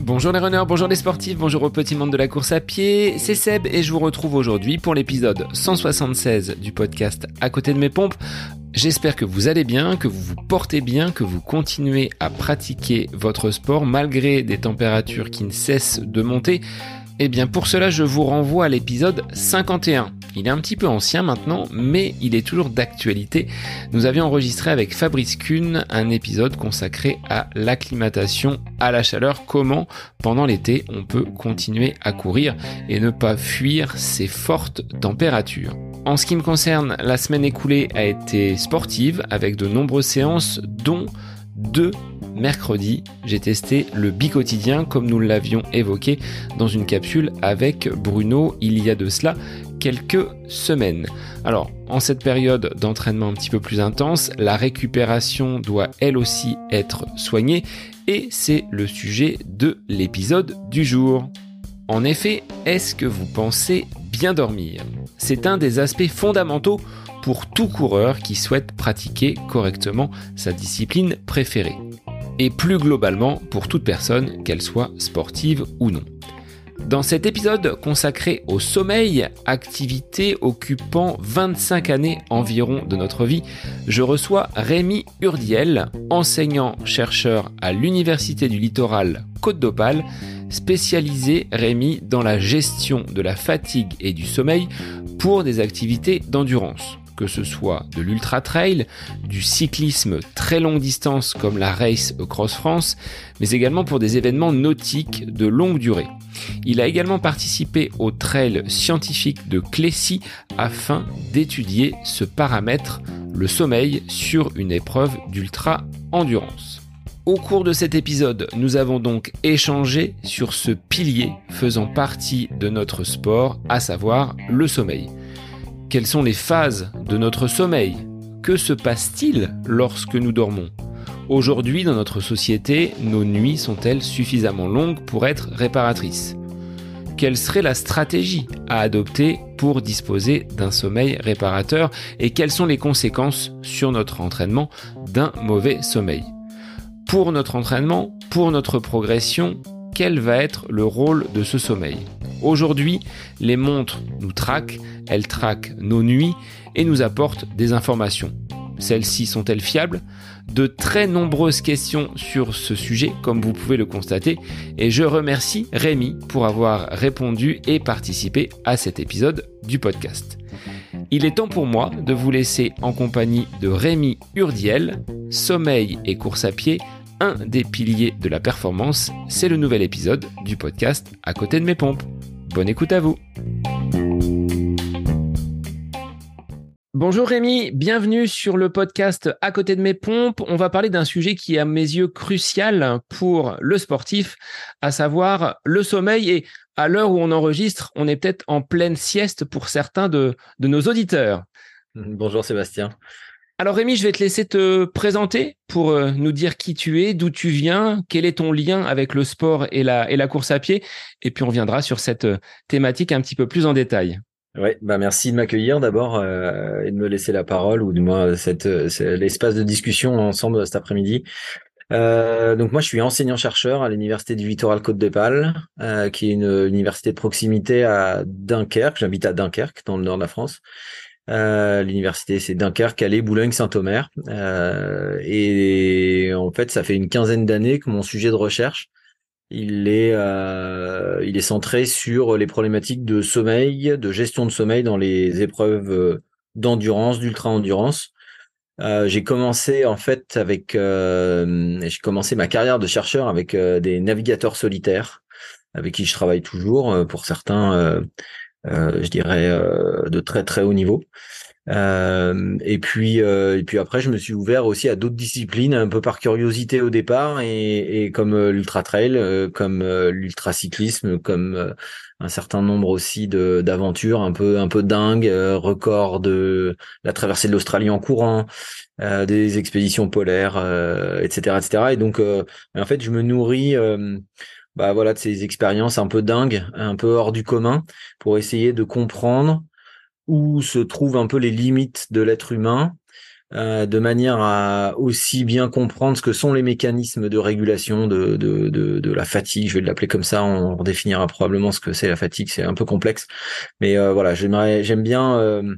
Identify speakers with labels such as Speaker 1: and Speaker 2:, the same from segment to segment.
Speaker 1: Bonjour les runners, bonjour les sportifs, bonjour au petit monde de la course à pied, c'est Seb et je vous retrouve aujourd'hui pour l'épisode 176 du podcast À côté de mes pompes. J'espère que vous allez bien, que vous vous portez bien, que vous continuez à pratiquer votre sport malgré des températures qui ne cessent de monter. Eh bien pour cela je vous renvoie à l'épisode 51 il est un petit peu ancien maintenant, mais il est toujours d'actualité. Nous avions enregistré avec Fabrice Kuhn un épisode consacré à l'acclimatation à la chaleur, comment pendant l'été on peut continuer à courir et ne pas fuir ces fortes températures. En ce qui me concerne, la semaine écoulée a été sportive avec de nombreuses séances dont deux mercredi, j'ai testé le bicotidien comme nous l'avions évoqué dans une capsule avec Bruno il y a de cela quelques semaines. Alors, en cette période d'entraînement un petit peu plus intense, la récupération doit elle aussi être soignée et c'est le sujet de l'épisode du jour. En effet, est-ce que vous pensez bien dormir? C'est un des aspects fondamentaux pour tout coureur qui souhaite pratiquer correctement sa discipline préférée. Et plus globalement pour toute personne, qu'elle soit sportive ou non. Dans cet épisode consacré au sommeil, activité occupant 25 années environ de notre vie, je reçois Rémi Urdiel, enseignant-chercheur à l'Université du Littoral Côte d'Opale, spécialisé Rémi dans la gestion de la fatigue et du sommeil pour des activités d'endurance que ce soit de l'ultra trail, du cyclisme très longue distance comme la Race Cross France, mais également pour des événements nautiques de longue durée. Il a également participé au trail scientifique de Clécy afin d'étudier ce paramètre, le sommeil, sur une épreuve d'ultra endurance. Au cours de cet épisode, nous avons donc échangé sur ce pilier faisant partie de notre sport, à savoir le sommeil. Quelles sont les phases de notre sommeil? Que se passe-t-il lorsque nous dormons? Aujourd'hui, dans notre société, nos nuits sont-elles suffisamment longues pour être réparatrices? Quelle serait la stratégie à adopter pour disposer d'un sommeil réparateur? Et quelles sont les conséquences sur notre entraînement d'un mauvais sommeil? Pour notre entraînement, pour notre progression, quel va être le rôle de ce sommeil Aujourd'hui, les montres nous traquent, elles traquent nos nuits et nous apportent des informations. Celles-ci sont-elles fiables? De très nombreuses questions sur ce sujet, comme vous pouvez le constater, et je remercie Rémi pour avoir répondu et participé à cet épisode du podcast. Il est temps pour moi de vous laisser en compagnie de Rémi Urdiel, Sommeil et course à pied, un des piliers de la performance, c'est le nouvel épisode du podcast À côté de mes pompes. Bonne écoute à vous. Bonjour Rémi, bienvenue sur le podcast À côté de mes pompes. On va parler d'un sujet qui est à mes yeux crucial pour le sportif, à savoir le sommeil. Et à l'heure où on enregistre, on est peut-être en pleine sieste pour certains de, de nos auditeurs.
Speaker 2: Bonjour Sébastien.
Speaker 1: Alors Rémi, je vais te laisser te présenter pour euh, nous dire qui tu es, d'où tu viens, quel est ton lien avec le sport et la, course à pied, et puis on viendra sur cette euh, thématique un petit peu plus en détail.
Speaker 2: Oui, bah merci de m'accueillir d'abord euh, et de me laisser la parole ou du moins cette, l'espace de discussion ensemble cet après-midi. donc moi je suis enseignant chercheur à l'université du Littoral Côte d'Opale, qui est une université de proximité à Dunkerque. J'habite à Dunkerque dans le nord de la France. Euh, l'université, c'est Dunkerque, Calais, Boulogne, Saint-Omer. Euh, et en fait, ça fait une quinzaine d'années que mon sujet de recherche, il est, euh, il est centré sur les problématiques de sommeil, de gestion de sommeil dans les épreuves d'endurance, d'ultra-endurance. j'ai commencé en fait avec, j'ai commencé ma carrière de chercheur avec des navigateurs solitaires, avec qui je travaille toujours. pour certains, euh, je dirais, euh, de très très haut niveau. Euh, et puis et puis après, je me suis ouvert aussi à d'autres disciplines, un peu par curiosité au départ, et, et comme l'ultra trail, comme l'ultra cyclisme, comme un certain nombre aussi de d'aventures un peu un peu dingues, record de la traversée de l'Australie en courant, des expéditions polaires, etc., etc. Et donc, en fait, je me nourris bah voilà de ces expériences un peu dingues, un peu hors du commun, pour essayer de comprendre où se trouvent un peu les limites de l'être humain euh, de manière à aussi bien comprendre ce que sont les mécanismes de régulation de, de, de, la fatigue. Je vais l'appeler comme ça. On redéfinira probablement ce que c'est la fatigue. C'est un peu complexe, mais euh, voilà, j'aimerais, j'aime bien euh,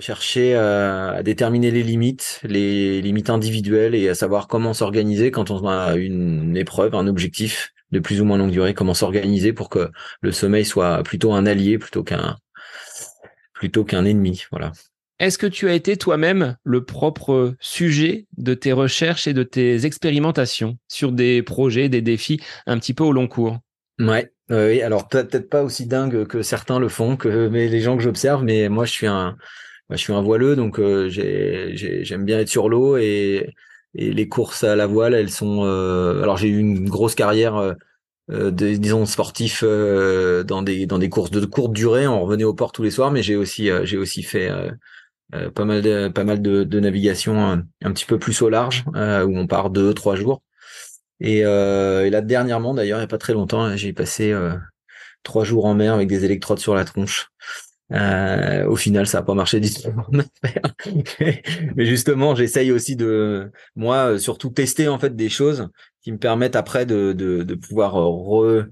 Speaker 2: chercher à déterminer les limites, les limites individuelles et à savoir comment s'organiser quand on a une épreuve, un objectif de plus ou moins longue durée, comment s'organiser pour que le sommeil soit plutôt un allié plutôt qu'un plutôt qu'un ennemi. Voilà.
Speaker 1: Est-ce que tu as été toi-même le propre sujet de tes recherches et de tes expérimentations sur des projets, des défis un petit peu au long cours?
Speaker 2: Ouais, oui. Alors peut-être pas aussi dingue que certains le font, que mais les gens que j'observe, mais moi je suis un, je suis un voileux, donc euh, j'aime bien être sur l'eau et, et les courses à la voile, elles sont. Euh, alors j'ai eu une grosse carrière. Euh, euh disons sportif dans des dans des courses de courte durée on revenait au port tous les soirs mais j'ai aussi j'ai aussi fait euh, pas mal de pas mal de, de navigation un, petit peu plus au large euh, où on part deux trois jours et, euh, et là dernièrement d'ailleurs il y a pas très longtemps j'ai passé trois jours en mer avec des électrodes sur la tronche euh, au final, ça n'a pas marché du tout. Mais justement, j'essaye aussi de, moi, surtout tester en fait des choses qui me permettent après de, de, de pouvoir re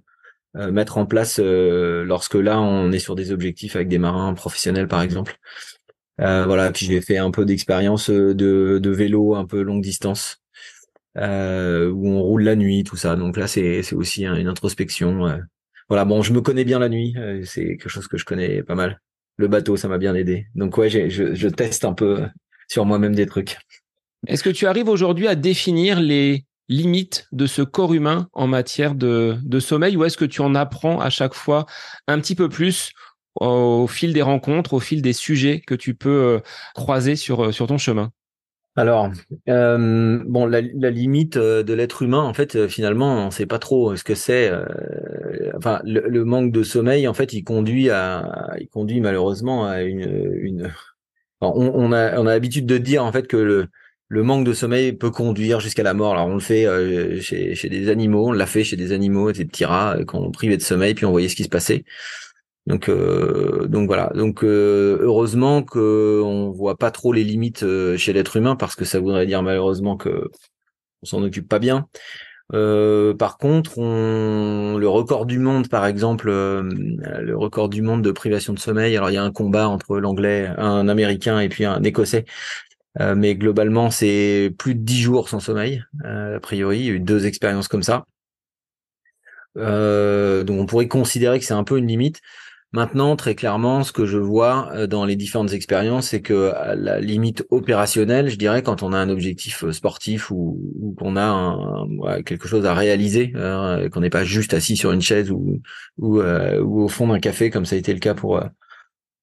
Speaker 2: mettre en place lorsque là on est sur des objectifs avec des marins professionnels par exemple. Euh, voilà, puis j'ai fait un peu d'expérience euh, de, de, vélo un peu longue distance, euh, où on roule la nuit, tout ça. Donc là, c'est c'est aussi une introspection. Euh. Voilà, bon, je me connais bien la nuit, c'est quelque chose que je connais pas mal. Le bateau, ça m'a bien aidé. Donc ouais, je, teste un peu sur moi-même des trucs.
Speaker 1: Est-ce que tu arrives aujourd'hui à définir les limites de ce corps humain en matière de, sommeil ou est-ce que tu en apprends à chaque fois un petit peu plus au fil des rencontres, au fil des sujets que tu peux euh, croiser euh, sur ton chemin?
Speaker 2: Alors, euh, bon, la, limite de l'être humain, en fait, finalement, on ne sait pas trop ce que c'est. enfin, le, manque de sommeil, en fait, il conduit à, malheureusement à une. on, a, l'habitude de dire en fait que le, le manque de sommeil peut conduire jusqu'à la mort. Alors, on le fait chez, chez des animaux, on l'a fait chez des animaux, des petits rats, quand on privait de sommeil, puis on voyait ce qui se passait. Donc, euh, donc voilà. Donc euh, heureusement que on voit pas trop les limites euh, chez l'être humain parce que ça voudrait dire malheureusement que on s'en occupe pas bien. par contre, on, le record du monde, par exemple, le record du monde de privation de sommeil. Alors il y a un combat entre l'anglais, un américain et puis un écossais. mais globalement, c'est plus de dix jours sans sommeil. a priori, il y a eu deux expériences comme ça. donc on pourrait considérer que c'est un peu une limite. Maintenant, très clairement, ce que je vois euh, dans les différentes expériences, c'est que à la limite opérationnelle, je dirais, quand on a un objectif euh, sportif ou, qu'on a un, quelque chose à réaliser, euh, qu'on n'est pas juste assis sur une chaise ou, ou, au fond d'un café, comme ça a été le cas pour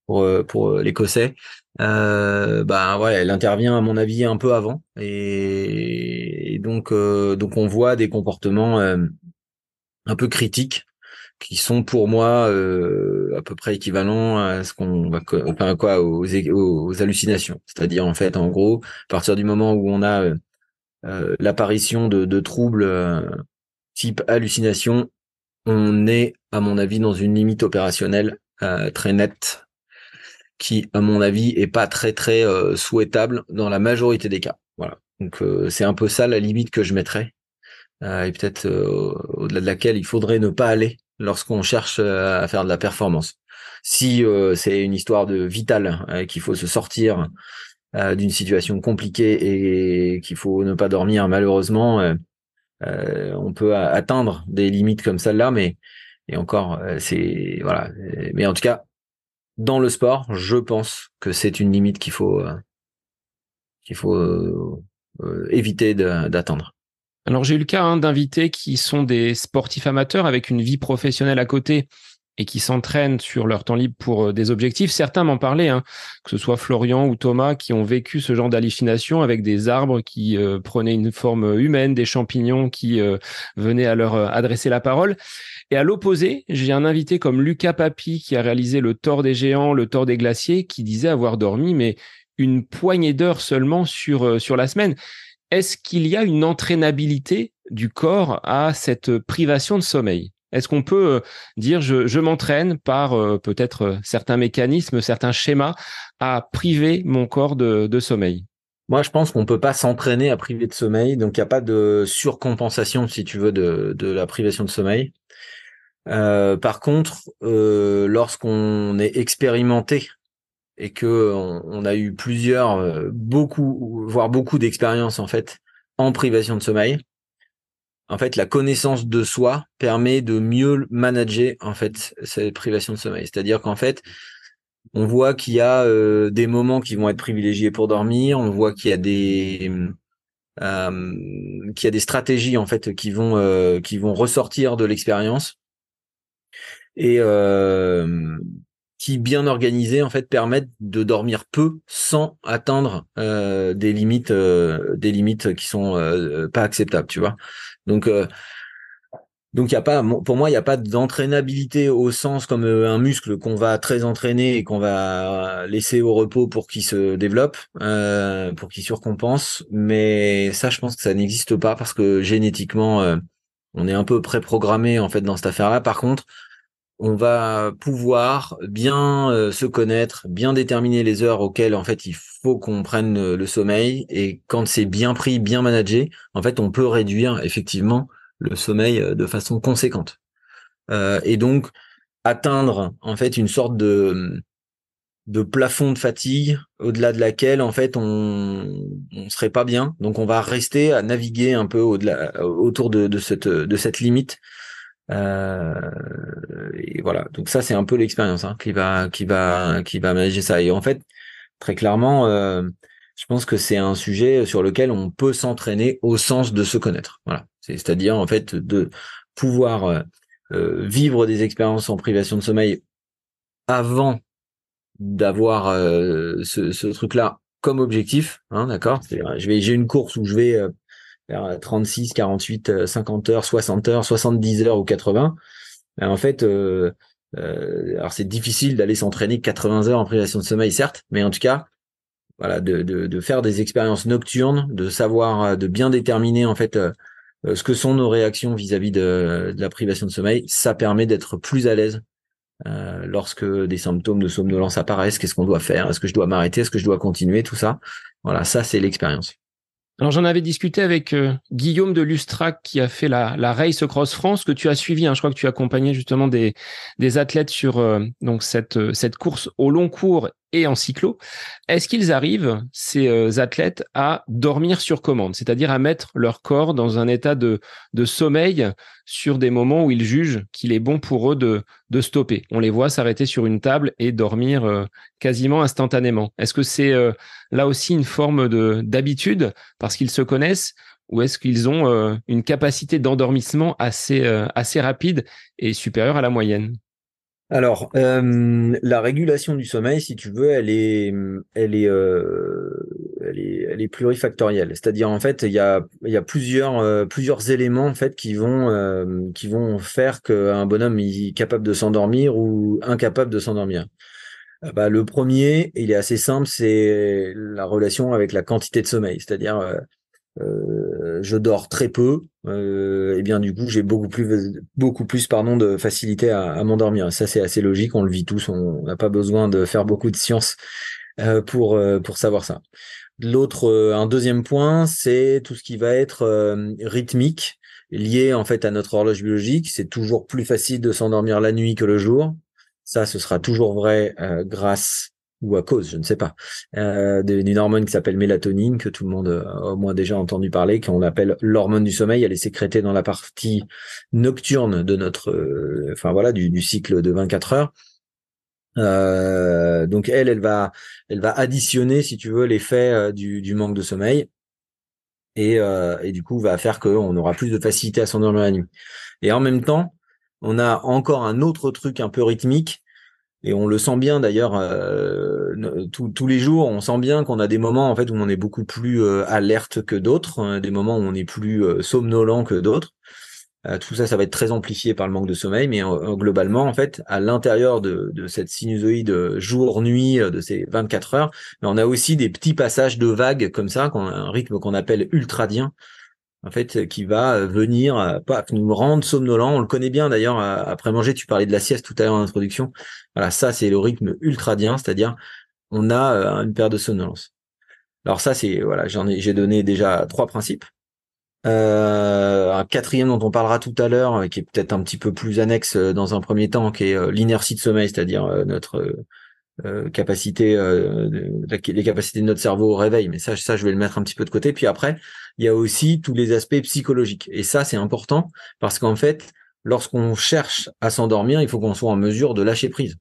Speaker 2: pour, pour l'Écossais, euh, bah ouais, elle intervient à mon avis un peu avant, et, donc donc on voit des comportements un peu critiques qui sont pour moi euh, à peu près équivalents à ce qu'on va enfin quoi aux, aux hallucinations. C'est-à-dire en fait en gros à partir du moment où on a euh, euh l'apparition de, de, troubles euh, type hallucination on est à mon avis dans une limite opérationnelle euh, très nette qui à mon avis est pas très très souhaitable dans la majorité des cas. Voilà. Donc c'est un peu ça la limite que je mettrais. Et peut-être au-delà de laquelle il faudrait ne pas aller lorsqu'on cherche euh, à faire de la performance. Si euh, c'est une histoire de vital, euh, qu'il faut se sortir d'une situation compliquée et qu'il faut ne pas dormir, malheureusement, on peut atteindre des limites comme celle-là, mais et encore, c'est voilà. Mais en tout cas, dans le sport, je pense que c'est une limite qu'il faut qu'il faut éviter d'atteindre.
Speaker 1: Alors j'ai eu le cas hein, d'invités qui sont des sportifs amateurs avec une vie professionnelle à côté et qui s'entraînent sur leur temps libre pour euh, des objectifs. Certains m'en parlaient, hein, que ce soit Florian ou Thomas, qui ont vécu ce genre d'hallucination avec des arbres qui euh, prenaient une forme humaine, des champignons qui euh, venaient à leur adresser la parole. Et à l'opposé, j'ai un invité comme Lucas Papi qui a réalisé le tort des géants, le tort des glaciers, qui disait avoir dormi mais une poignée d'heures seulement sur sur la semaine est-ce qu'il y a une entraînabilité du corps à cette privation de sommeil? Est-ce qu'on peut euh, dire je, m'entraîne par euh, peut-être euh, certains mécanismes, certains schémas à priver mon corps de, sommeil?
Speaker 2: Moi, je pense qu'on peut pas s'entraîner à priver de sommeil, donc il n'y a pas de surcompensation, si tu veux, de, la privation de sommeil. Par contre, lorsqu'on est expérimenté et que on, a eu plusieurs, euh, beaucoup, voire beaucoup d'expériences en fait en privation de sommeil, en fait, la connaissance de soi permet de mieux manager en fait cette privation de sommeil. C'est-à-dire qu'en fait, on voit qu'il y a euh, des moments qui vont être privilégiés pour dormir. On voit qu'il y a des euh, qu'il y a des stratégies en fait qui vont euh, qui vont ressortir de l'expérience et qui bien organisées en fait permettent de dormir peu sans atteindre des limites des limites qui sont pas acceptables. Tu vois. Donc donc il y a pas, pour moi, il n'y a pas d'entraînabilité au sens comme euh, un muscle qu'on va très entraîner et qu'on va laisser au repos pour qu'il se développe, euh, pour qu'il surcompense. Mais ça, je pense que ça n'existe pas parce que génétiquement, euh, on est un peu préprogrammé en fait dans cette affaire-là. Par contre, on va pouvoir bien se connaître, bien déterminer les heures auxquelles en fait il faut qu'on prenne le sommeil. Et quand c'est bien pris, bien managé, en fait on peut réduire effectivement le sommeil euh, de façon conséquente. Euh, et donc atteindre en fait une sorte de de plafond de fatigue au-delà de laquelle en fait on on serait pas bien. Donc on va rester à naviguer un peu au-delà autour de, cette de cette limite. euh, et voilà. Donc ça c'est un peu l'expérience hein, qui va qui va qui va manager ça. Et en fait très clairement euh, je pense que c'est un sujet sur lequel on peut s'entraîner au sens de se connaître. Voilà. C'est-à-dire en fait de pouvoir euh, euh, vivre des expériences en privation de sommeil avant d'avoir euh, ce, truc-là comme objectif, hein, d'accord? Je vais, j'ai une course où je vais faire 36, 48, 50 heures, 60 heures, 70 heures ou 80. Ben, en fait, alors c'est difficile d'aller s'entraîner 80 heures en privation de sommeil, certes, mais en tout cas, voilà, de, faire des expériences nocturnes, de savoir, de bien déterminer en fait euh, ce que sont nos réactions vis-à-vis de, la privation de sommeil, ça permet d'être plus à l'aise euh, lorsque des symptômes de somnolence apparaissent. Qu'est-ce qu'on doit faire? Est-ce que je dois m'arrêter? Est-ce que je dois continuer? Tout ça. Voilà, ça c'est l'expérience.
Speaker 1: Alors j'en avais discuté avec euh, Guillaume de Lustrac qui a fait la, la Race Cross France que tu as suivi. Hein. Je crois que tu accompagnais justement des, des athlètes sur donc cette, cette course au long cours et en cyclo, est-ce qu'ils arrivent, ces euh, athlètes, à dormir sur commande, c'est-à-dire à mettre leur corps dans un état de, sommeil sur des moments où ils jugent qu'il est bon pour eux de, stopper? On les voit s'arrêter sur une table et dormir euh, quasiment instantanément. Est-ce que c'est euh, là aussi une forme de d'habitude parce qu'ils se connaissent ou est-ce qu'ils ont une capacité d'endormissement assez rapide et supérieure à la moyenne?
Speaker 2: Alors, euh, la régulation du sommeil, si tu veux, elle est, elle est, euh, elle est, elle est plurifactorielle. C'est-à-dire, en fait, il y a, il y a plusieurs, euh, plusieurs éléments en fait qui vont, qui vont faire qu'un bonhomme est capable de s'endormir ou incapable de s'endormir. Bah, le premier, il est assez simple, c'est la relation avec la quantité de sommeil. C'est-à-dire, euh, je dors très peu, euh, et bien du coup j'ai beaucoup plus beaucoup plus pardon de facilité à, m'endormir. Ça c'est assez logique, on le vit tous, on n'a pas besoin de faire beaucoup de science euh, pour pour savoir ça. L'autre, un deuxième point, c'est tout ce qui va être rythmique lié en fait à notre horloge biologique. C'est toujours plus facile de s'endormir la nuit que le jour. Ça, ce sera toujours vrai grâce ou à cause, je ne sais pas, euh, d'une hormone qui s'appelle mélatonine, que tout le monde a au moins déjà entendu parler, qu'on appelle l'hormone du sommeil. Elle est sécrétée dans la partie nocturne de notre, euh, enfin voilà, du, cycle de 24 heures. Euh, donc elle, elle va, elle va additionner, si tu veux, l'effet euh, du, du, manque de sommeil et, euh, et du coup va faire qu'on aura plus de facilité à s'endormir la nuit. Et en même temps, on a encore un autre truc un peu rythmique et on le sent bien d'ailleurs euh, tous les jours on sent bien qu'on a des moments en fait où on est beaucoup plus euh, alerte que d'autres hein, des moments où on est plus euh, somnolent que d'autres. Tout ça ça va être très amplifié par le manque de sommeil mais globalement en fait à l'intérieur de, cette sinusoïde jour nuit de ces 24 heures on a aussi des petits passages de vagues comme ça un rythme qu'on appelle ultradien en fait, qui va venir euh, nous rendre somnolents. On le connaît bien d'ailleurs. Après manger, tu parlais de la sieste tout à l'heure en introduction. Voilà, ça c'est le rythme ultradien, c'est-à-dire on a euh, une paire de somnolence. Alors ça, c'est voilà, j'en ai, j'ai donné déjà trois principes. Euh, un quatrième dont on parlera tout à l'heure, qui est peut-être un petit peu plus annexe dans un premier temps, qui est l'inertie de sommeil, c'est-à-dire notre capacité, les capacités de notre cerveau au réveil. Mais ça, ça, je vais le mettre un petit peu de côté. Puis après, il y a aussi tous les aspects psychologiques. Et ça, c'est important parce qu'en fait, lorsqu'on cherche à s'endormir, il faut qu'on soit en mesure de lâcher prise.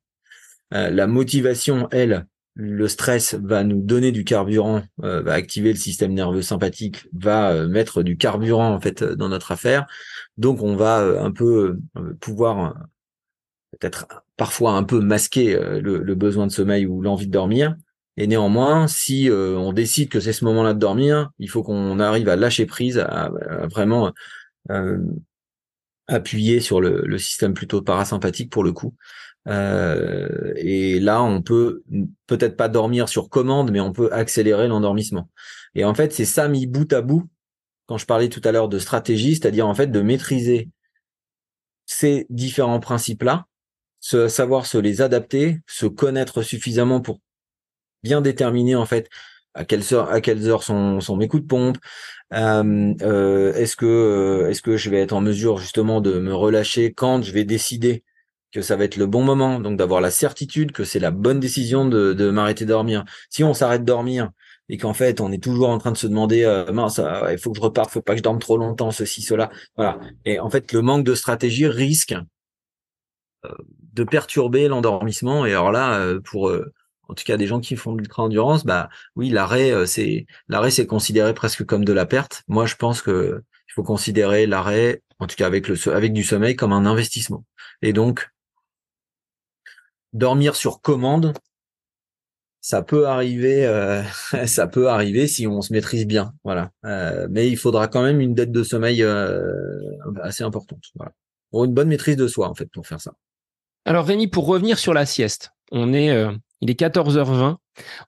Speaker 2: Euh, la motivation, elle, le stress va nous donner du carburant, euh, va activer le système nerveux sympathique, va euh, mettre du carburant en fait dans notre affaire. Donc on va un peu pouvoir peut-être parfois un peu masquer le, besoin de sommeil ou l'envie de dormir. Et néanmoins, si on décide que c'est ce moment-là de dormir, il faut qu'on arrive à lâcher prise, à, vraiment appuyer sur le, système plutôt parasympathique pour le coup. Euh, et là, on peut peut-être pas dormir sur commande, mais on peut accélérer l'endormissement. Et en fait, c'est ça mis bout à bout quand je parlais tout à l'heure de stratégie, c'est-à-dire en fait de maîtriser ces différents principes-là, se, savoir se les adapter, se connaître suffisamment pour bien déterminer en fait à quelles heures, à quelles heures sont, sont mes coups de pompe, euh, euh, est-ce que euh, est-ce que je vais être en mesure justement de me relâcher quand je vais décider que ça va être le bon moment, donc d'avoir la certitude que c'est la bonne décision de, de m'arrêter de dormir. Si on s'arrête de dormir et qu'en fait on est toujours en train de se demander euh, mince, il faut que je reparte, faut pas que je dorme trop longtemps, ceci, cela, voilà. Et en fait le manque de stratégie risque de perturber l'endormissement. Et alors là, pour en tout cas des gens qui font de l'ultra-endurance, bah oui, l'arrêt, euh, c'est l'arrêt, c'est considéré presque comme de la perte. Moi, je pense que il faut considérer l'arrêt, en tout cas avec le avec du sommeil, comme un investissement. Et donc, dormir sur commande, ça peut arriver, euh, ça peut arriver si on se maîtrise bien, voilà. Euh, mais il faudra quand même une dette de sommeil assez importante. Pour une bonne maîtrise de soi, en fait, pour faire ça.
Speaker 1: Alors Rémi, pour revenir sur la sieste, on est il est 14h20.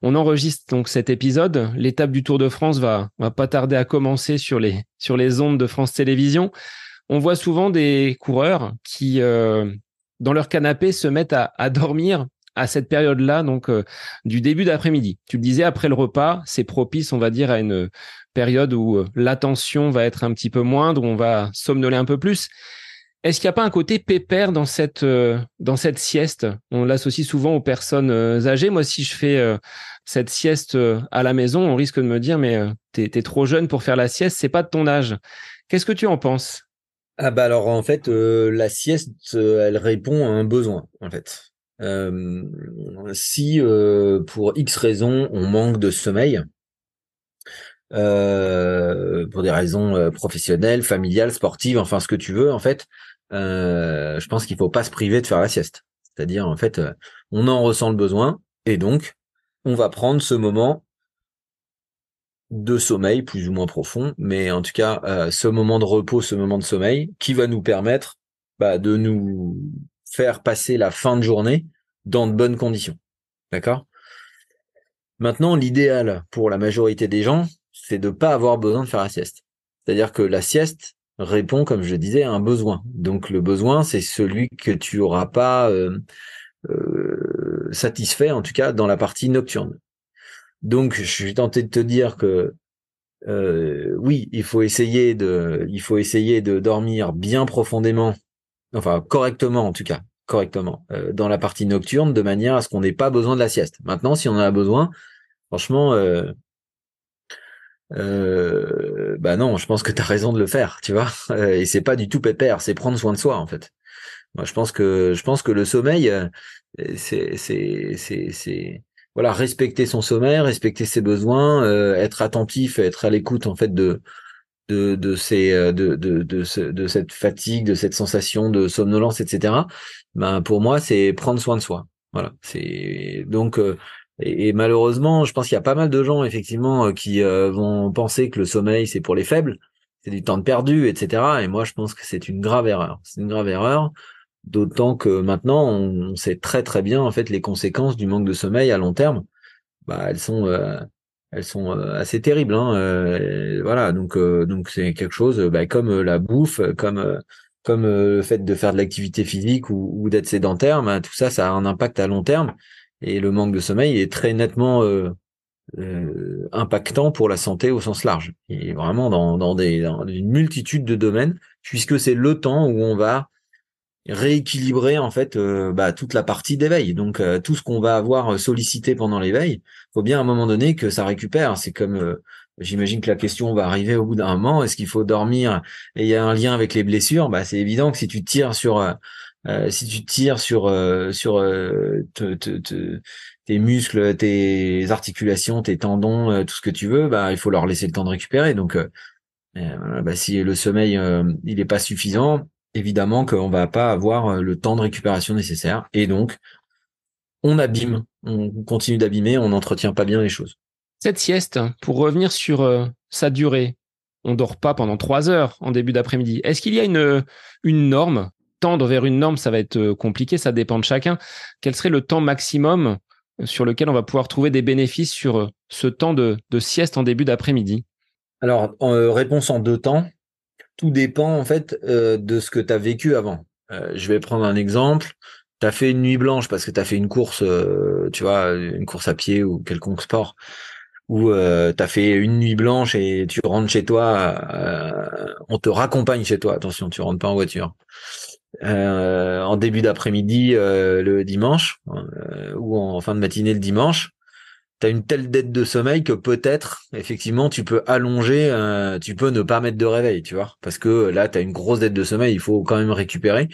Speaker 1: On enregistre donc cet épisode. L'étape du Tour de France va, va pas tarder à commencer sur les, sur les ondes de France Télévisions. On voit souvent des coureurs qui, euh, dans leur canapé, se mettent à, à dormir à cette période-là, donc euh, du début d'après-midi. Tu le disais, après le repas, c'est propice, on va dire, à une période où euh, l'attention va être un petit peu moindre, où on va somnoler un peu plus. Est-ce qu'il n'y a pas un côté pépère dans cette, euh, dans cette sieste? On l'associe souvent aux personnes euh, âgées. Moi, si je fais euh, cette sieste à la maison, on risque de me dire, mais t'es es trop jeune pour faire la sieste, c'est pas de ton âge. Qu'est-ce que tu en penses?
Speaker 2: Ah bah alors en fait, la sieste, elle répond à un besoin en fait. si pour X raisons on manque de sommeil, euh, pour des raisons euh, professionnelles, familiales, sportives, enfin ce que tu veux en fait. Euh, je pense qu'il faut pas se priver de faire la sieste. C'est-à-dire en fait, on en ressent le besoin et donc on va prendre ce moment de sommeil plus ou moins profond, mais en tout cas ce moment de repos, ce moment de sommeil qui va nous permettre bah, de nous faire passer la fin de journée dans de bonnes conditions. D'accord? Maintenant, l'idéal pour la majorité des gens, c'est de pas avoir besoin de faire la sieste. C'est-à-dire que la sieste répond, comme je disais, à un besoin. Donc le besoin, c'est celui que tu auras pas euh, euh, satisfait, en tout cas dans la partie nocturne. Donc je suis tenté de te dire que euh, oui, il faut essayer de, il faut essayer de dormir bien profondément, enfin correctement en tout cas, correctement dans la partie nocturne, de manière à ce qu'on n'ait pas besoin de la sieste. Maintenant, si on en a besoin, franchement, euh, bah non, je pense que tu as raison de le faire, tu vois. Et c'est pas du tout pépère, c'est prendre soin de soi en fait. Moi, je pense que je pense que le sommeil, euh, c'est c'est c'est c'est voilà, respecter son sommeil, respecter ses besoins, euh, être attentif, être à l'écoute en fait de de de ces euh, de de de, de cette fatigue, de cette sensation de somnolence, etc. Ben pour moi, c'est prendre soin de soi. Voilà, c'est donc et, malheureusement, je pense qu'il y a pas mal de gens effectivement euh, qui euh, vont penser que le sommeil c'est pour les faibles, c'est du temps de perdu, etc. Et moi, je pense que c'est une grave erreur. C'est une grave erreur, d'autant que maintenant on sait très très bien en fait les conséquences du manque de sommeil à long terme. Bah, elles sont euh, elles sont assez terribles. Hein. voilà, donc donc c'est quelque chose bah, comme la bouffe, comme comme le fait de faire de l'activité physique ou, ou d'être sédentaire, bah, tout ça, ça a un impact à long terme. Et le manque de sommeil est très nettement euh, impactant pour la santé au sens large. Et vraiment dans, des, dans une multitude de domaines, puisque c'est le temps où on va rééquilibrer en fait euh, bah, toute la partie d'éveil. Donc euh, tout ce qu'on va avoir sollicité pendant l'éveil, faut bien à un moment donné que ça récupère. C'est comme euh, j'imagine que la question va arriver au bout d'un moment. Est-ce qu'il faut dormir Et il y a un lien avec les blessures? Bah c'est évident que si tu tires sur si tu tires sur sur tes muscles, tes articulations, tes tendons, tout ce que tu veux, bah il faut leur laisser le temps de récupérer. Donc bah, si le sommeil il n'est pas suffisant, évidemment qu'on va pas avoir euh, le temps de récupération nécessaire. Et donc, on abîme, on continue d'abîmer, on n'entretient pas bien les choses.
Speaker 1: Cette sieste, pour revenir sur euh, sa durée, on dort pas pendant trois heures en début d'après-midi. Est-ce qu'il y a une, une norme Tendre vers une norme, ça va être euh, compliqué, ça dépend de chacun. Quel serait le temps maximum sur lequel on va pouvoir trouver des bénéfices sur ce temps de, sieste en début d'après-midi?
Speaker 2: Alors, réponse en deux temps tout dépend en fait euh, de ce que tu as vécu avant. Euh, je vais prendre un exemple. Tu as fait une nuit blanche parce que tu as fait une course, euh, tu vois, une course à pied ou quelconque sport, ou euh, tu as fait une nuit blanche et tu rentres chez toi, on te raccompagne chez toi. Attention, tu rentres pas en voiture. En début d'après-midi le dimanche ou en fin de matinée le dimanche, tu as une telle dette de sommeil que peut-être, effectivement, tu peux allonger, euh, tu peux ne pas mettre de réveil, tu vois, parce que là, tu as une grosse dette de sommeil, il faut quand même récupérer,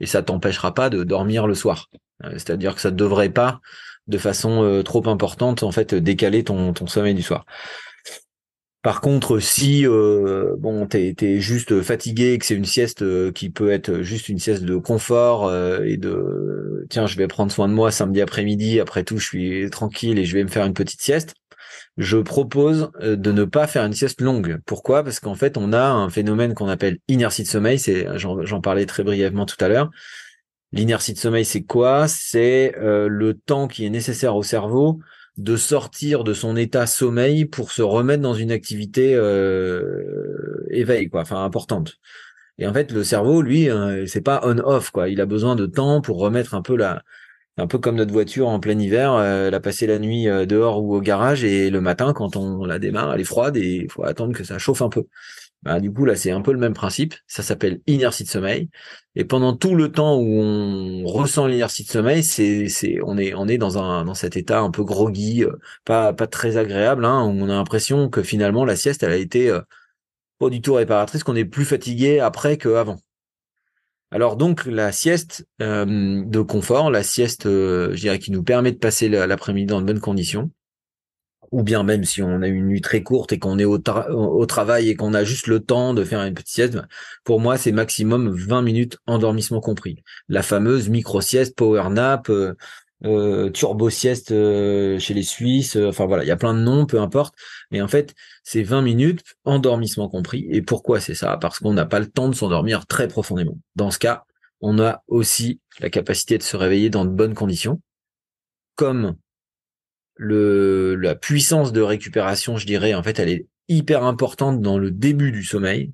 Speaker 2: et ça t'empêchera pas de dormir le soir. Euh, c'est-à-dire que ça ne devrait pas, de façon euh, trop importante, en fait, décaler ton sommeil du soir. Par contre, si euh, bon, t'es es juste fatigué, que c'est une sieste euh, qui peut être juste une sieste de confort euh, et de tiens, je vais prendre soin de moi samedi après-midi. Après tout, je suis tranquille et je vais me faire une petite sieste. Je propose de ne pas faire une sieste longue. Pourquoi? Parce qu'en fait, on a un phénomène qu'on appelle inertie de sommeil. C'est j'en parlais très brièvement tout à l'heure. L'inertie de sommeil, c'est quoi? C'est le temps qui est nécessaire au cerveau de sortir de son état sommeil pour se remettre dans une activité euh, éveil, quoi, enfin importante. Et en fait, le cerveau, lui, euh, c'est pas on-off, quoi. Il a besoin de temps pour remettre un peu la, un peu comme notre voiture en plein hiver, euh, elle a la nuit euh, dehors ou au garage et le matin, quand on la démarre, elle est froide et il faut attendre que ça chauffe un peu. Bah, du coup, là, c'est un peu le même principe. Ça s'appelle inertie de sommeil. Et pendant tout le temps où on ressent l'inertie de sommeil, c'est, on est, on est dans un, dans cet état un peu groggy, euh, pas, pas très agréable, hein, où on a l'impression que finalement la sieste, elle a été euh, pas du tout réparatrice, qu'on est plus fatigué après qu'avant. Alors donc la sieste euh, de confort, la sieste, je dirais, qui nous permet de passer l'après-midi dans de bonnes conditions, ou bien même si on a une nuit très courte et qu'on est au, au, travail et qu'on a juste le temps de faire une petite sieste, pour moi, c'est maximum 20 minutes endormissement compris. La fameuse micro-sieste, power nap, euh, euh turbo sieste euh, chez les Suisses, euh, enfin voilà, il y a plein de noms, peu importe. Mais en fait, c'est 20 minutes endormissement compris. Et pourquoi c'est ça? Parce qu'on n'a pas le temps de s'endormir très profondément. Dans ce cas, on a aussi la capacité de se réveiller dans de bonnes conditions, comme la puissance de récupération, je dirais, en fait, elle est hyper importante dans le début du sommeil.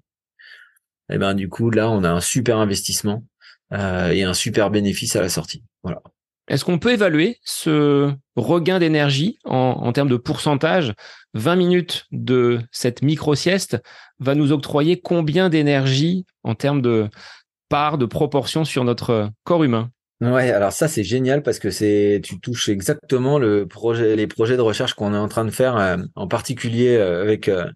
Speaker 2: Et eh ben du coup, là, on a un super investissement euh, et un super bénéfice à la sortie. Voilà.
Speaker 1: Est-ce qu'on peut évaluer ce regain d'énergie en, en, termes de pourcentage? 20 minutes de cette micro-sieste va nous octroyer combien d'énergie en termes de part, de proportion sur notre corps humain?
Speaker 2: Ouais, alors ça c'est génial parce que c'est tu touches exactement le projet, les projets de recherche qu'on est en train de faire, euh, en particulier euh, avec euh,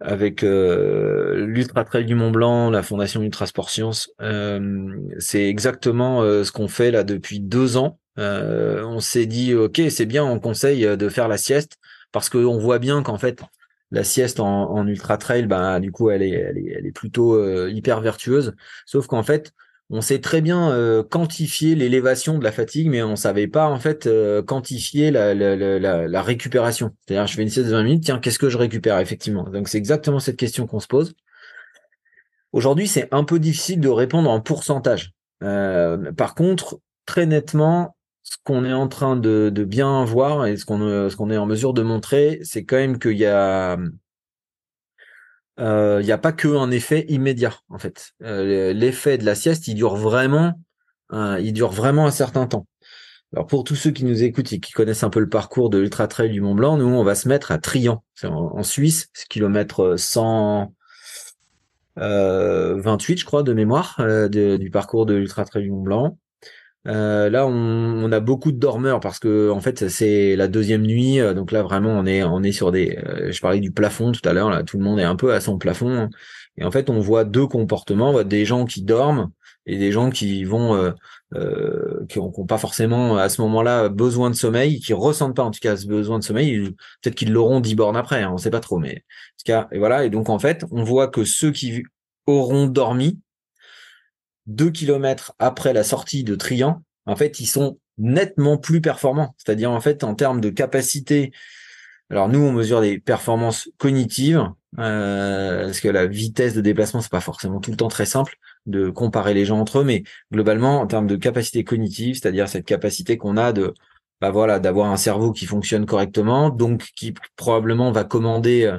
Speaker 2: avec l'Ultra Trail du Mont Blanc, la Fondation Ultra Sport Science. c'est exactement ce qu'on fait là depuis deux ans. on s'est dit ok c'est bien, on conseille de faire la sieste parce qu'on voit bien qu'en fait la sieste en, ultra trail, bah du coup elle est elle est, elle est plutôt hyper vertueuse. Sauf qu'en fait on sait très bien euh, quantifier l'élévation de la fatigue, mais on savait pas en fait euh, quantifier la, récupération. C'est-à-dire, je fais une sieste de 20 minutes, tiens, qu'est-ce que je récupère effectivement? Donc c'est exactement cette question qu'on se pose. Aujourd'hui, c'est un peu difficile de répondre en pourcentage. Euh, par contre, très nettement, ce qu'on est en train de, bien voir et ce qu'on ce qu'on est en mesure de montrer, c'est quand même qu'il y a il euh, n'y a pas que un effet immédiat en fait. Euh, l'effet de la sieste, il dure vraiment, il dure vraiment un certain temps. Alors pour tous ceux qui nous écoutent et qui connaissent un peu le parcours de l'Ultra Trail du Mont Blanc, nous on va se mettre à Trian, c'est en, Suisse, kilomètre 100 28 je crois de mémoire du parcours de l'Ultra Trail du Mont Blanc. Euh, là, on, on, a beaucoup de dormeurs parce que en fait, c'est la deuxième nuit. Euh, donc là, vraiment, on est on est sur des. Euh, je parlais du plafond tout à l'heure. Là, tout le monde est un peu à son plafond. Et en fait, on voit deux comportements. On voit des gens qui dorment et des gens qui vont euh, qui n'ont pas forcément à ce moment-là besoin de sommeil, qui ressentent pas en tout cas ce besoin de sommeil. Peut-être qu'ils l'auront dix bornes après. Hein, on sait pas trop, mais en tout cas, et voilà. Et donc en fait, on voit que ceux qui auront dormi deux kilomètres après la sortie de Trian, en fait, ils sont nettement plus performants. C'est-à-dire, en fait, en termes de capacité, alors nous, on mesure des performances cognitives, euh, parce que la vitesse de déplacement, c'est pas forcément tout le temps très simple de comparer les gens entre eux, mais globalement, en termes de capacité cognitive, c'est-à-dire cette capacité qu'on a de, bah voilà, d'avoir un cerveau qui fonctionne correctement, donc qui probablement va commander euh,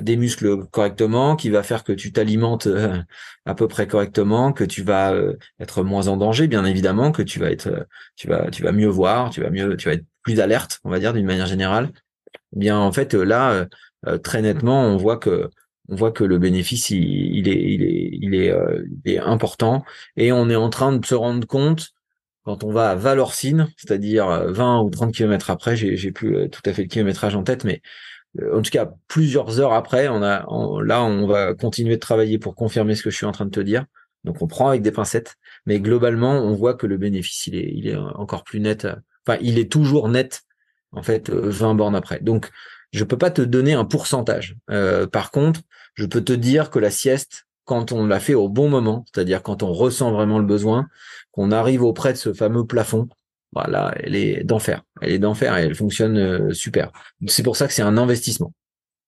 Speaker 2: des muscles correctement, qui va faire que tu t'alimentes euh, à peu près correctement, que tu vas euh, être moins en danger, bien évidemment, que tu vas être, tu vas, tu vas mieux voir, tu vas mieux, tu vas être plus alerte, on va dire d'une manière générale. Eh bien, en fait, là, très nettement, on voit que on voit que le bénéfice il, est il est il est, il est important et on est en train de se rendre compte quand on va à Valorcine, c'est-à-dire 20 ou 30 kilomètres après, j'ai plus tout à fait le kilométrage en tête, mais en tout cas plusieurs heures après, on a là on va continuer de travailler pour confirmer ce que je suis en train de te dire. Donc on prend avec des pincettes, mais globalement on voit que le bénéfice il est il est encore plus net. Enfin il est toujours net en fait 20 bornes après. Donc je peux pas te donner un pourcentage. Euh, par contre, je peux te dire que la sieste, quand on l'a fait au bon moment, c'est-à-dire quand on ressent vraiment le besoin, qu'on arrive auprès de ce fameux plafond, voilà, elle est d'enfer. Elle est d'enfer et elle fonctionne euh, super. C'est pour ça que c'est un investissement.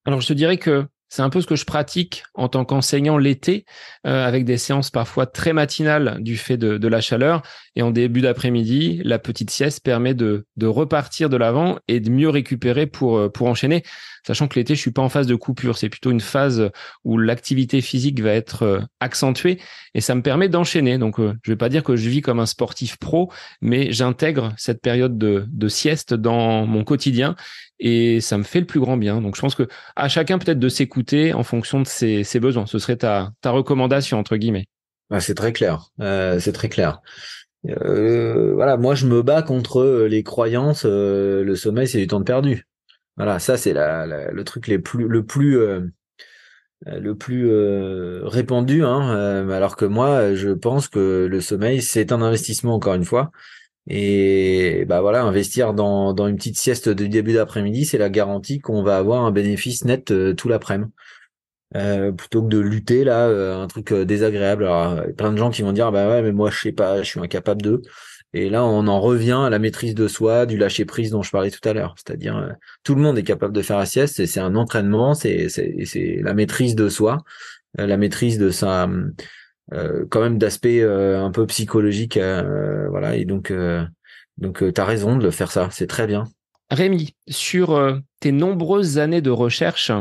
Speaker 1: Alors je te dirais que c'est un peu ce que je pratique en tant qu'enseignant l'été, euh, avec des séances parfois très matinales du fait de, de la chaleur. Et en début d'après-midi, la petite sieste permet de, de repartir de l'avant et de mieux récupérer pour, euh, pour enchaîner sachant que l'été, je suis pas en phase de coupure. C'est plutôt une phase où l'activité physique va être euh, accentuée et ça me permet d'enchaîner. Donc, euh, je vais pas dire que je vis comme un sportif pro, mais j'intègre cette période de, sieste dans mon quotidien et ça me fait le plus grand bien. Donc, je pense que à chacun peut-être de s'écouter en fonction de ses, besoins. Ce serait ta, ta recommandation entre guillemets.
Speaker 2: Ah, c'est très clair. C'est très clair. Voilà, moi je me bats contre les croyances. le sommeil, c'est du temps perdu. Voilà, ça c'est la, le truc les plus, le plus euh, le plus euh, répandu. Hein, euh, alors que moi, je pense que le sommeil c'est un investissement encore une fois. Et bah voilà, investir dans, dans une petite sieste de début d'après-midi, c'est la garantie qu'on va avoir un bénéfice net tout l'après-midi. Plutôt que de lutter là, un truc désagréable. Alors, plein de gens qui vont dire bah ouais, mais moi je sais pas, je suis incapable de. Et là, on en revient à la maîtrise de soi, du lâcher prise dont je parlais tout à l'heure. C'est-à-dire, euh, tout le monde est capable de faire la sieste. C'est un entraînement, c'est la maîtrise de soi, euh, la maîtrise de sa, euh, quand même d'aspect un peu psychologique. voilà. Et donc, donc, as raison de le faire ça. C'est très bien.
Speaker 1: Rémi, sur tes nombreuses années de recherche,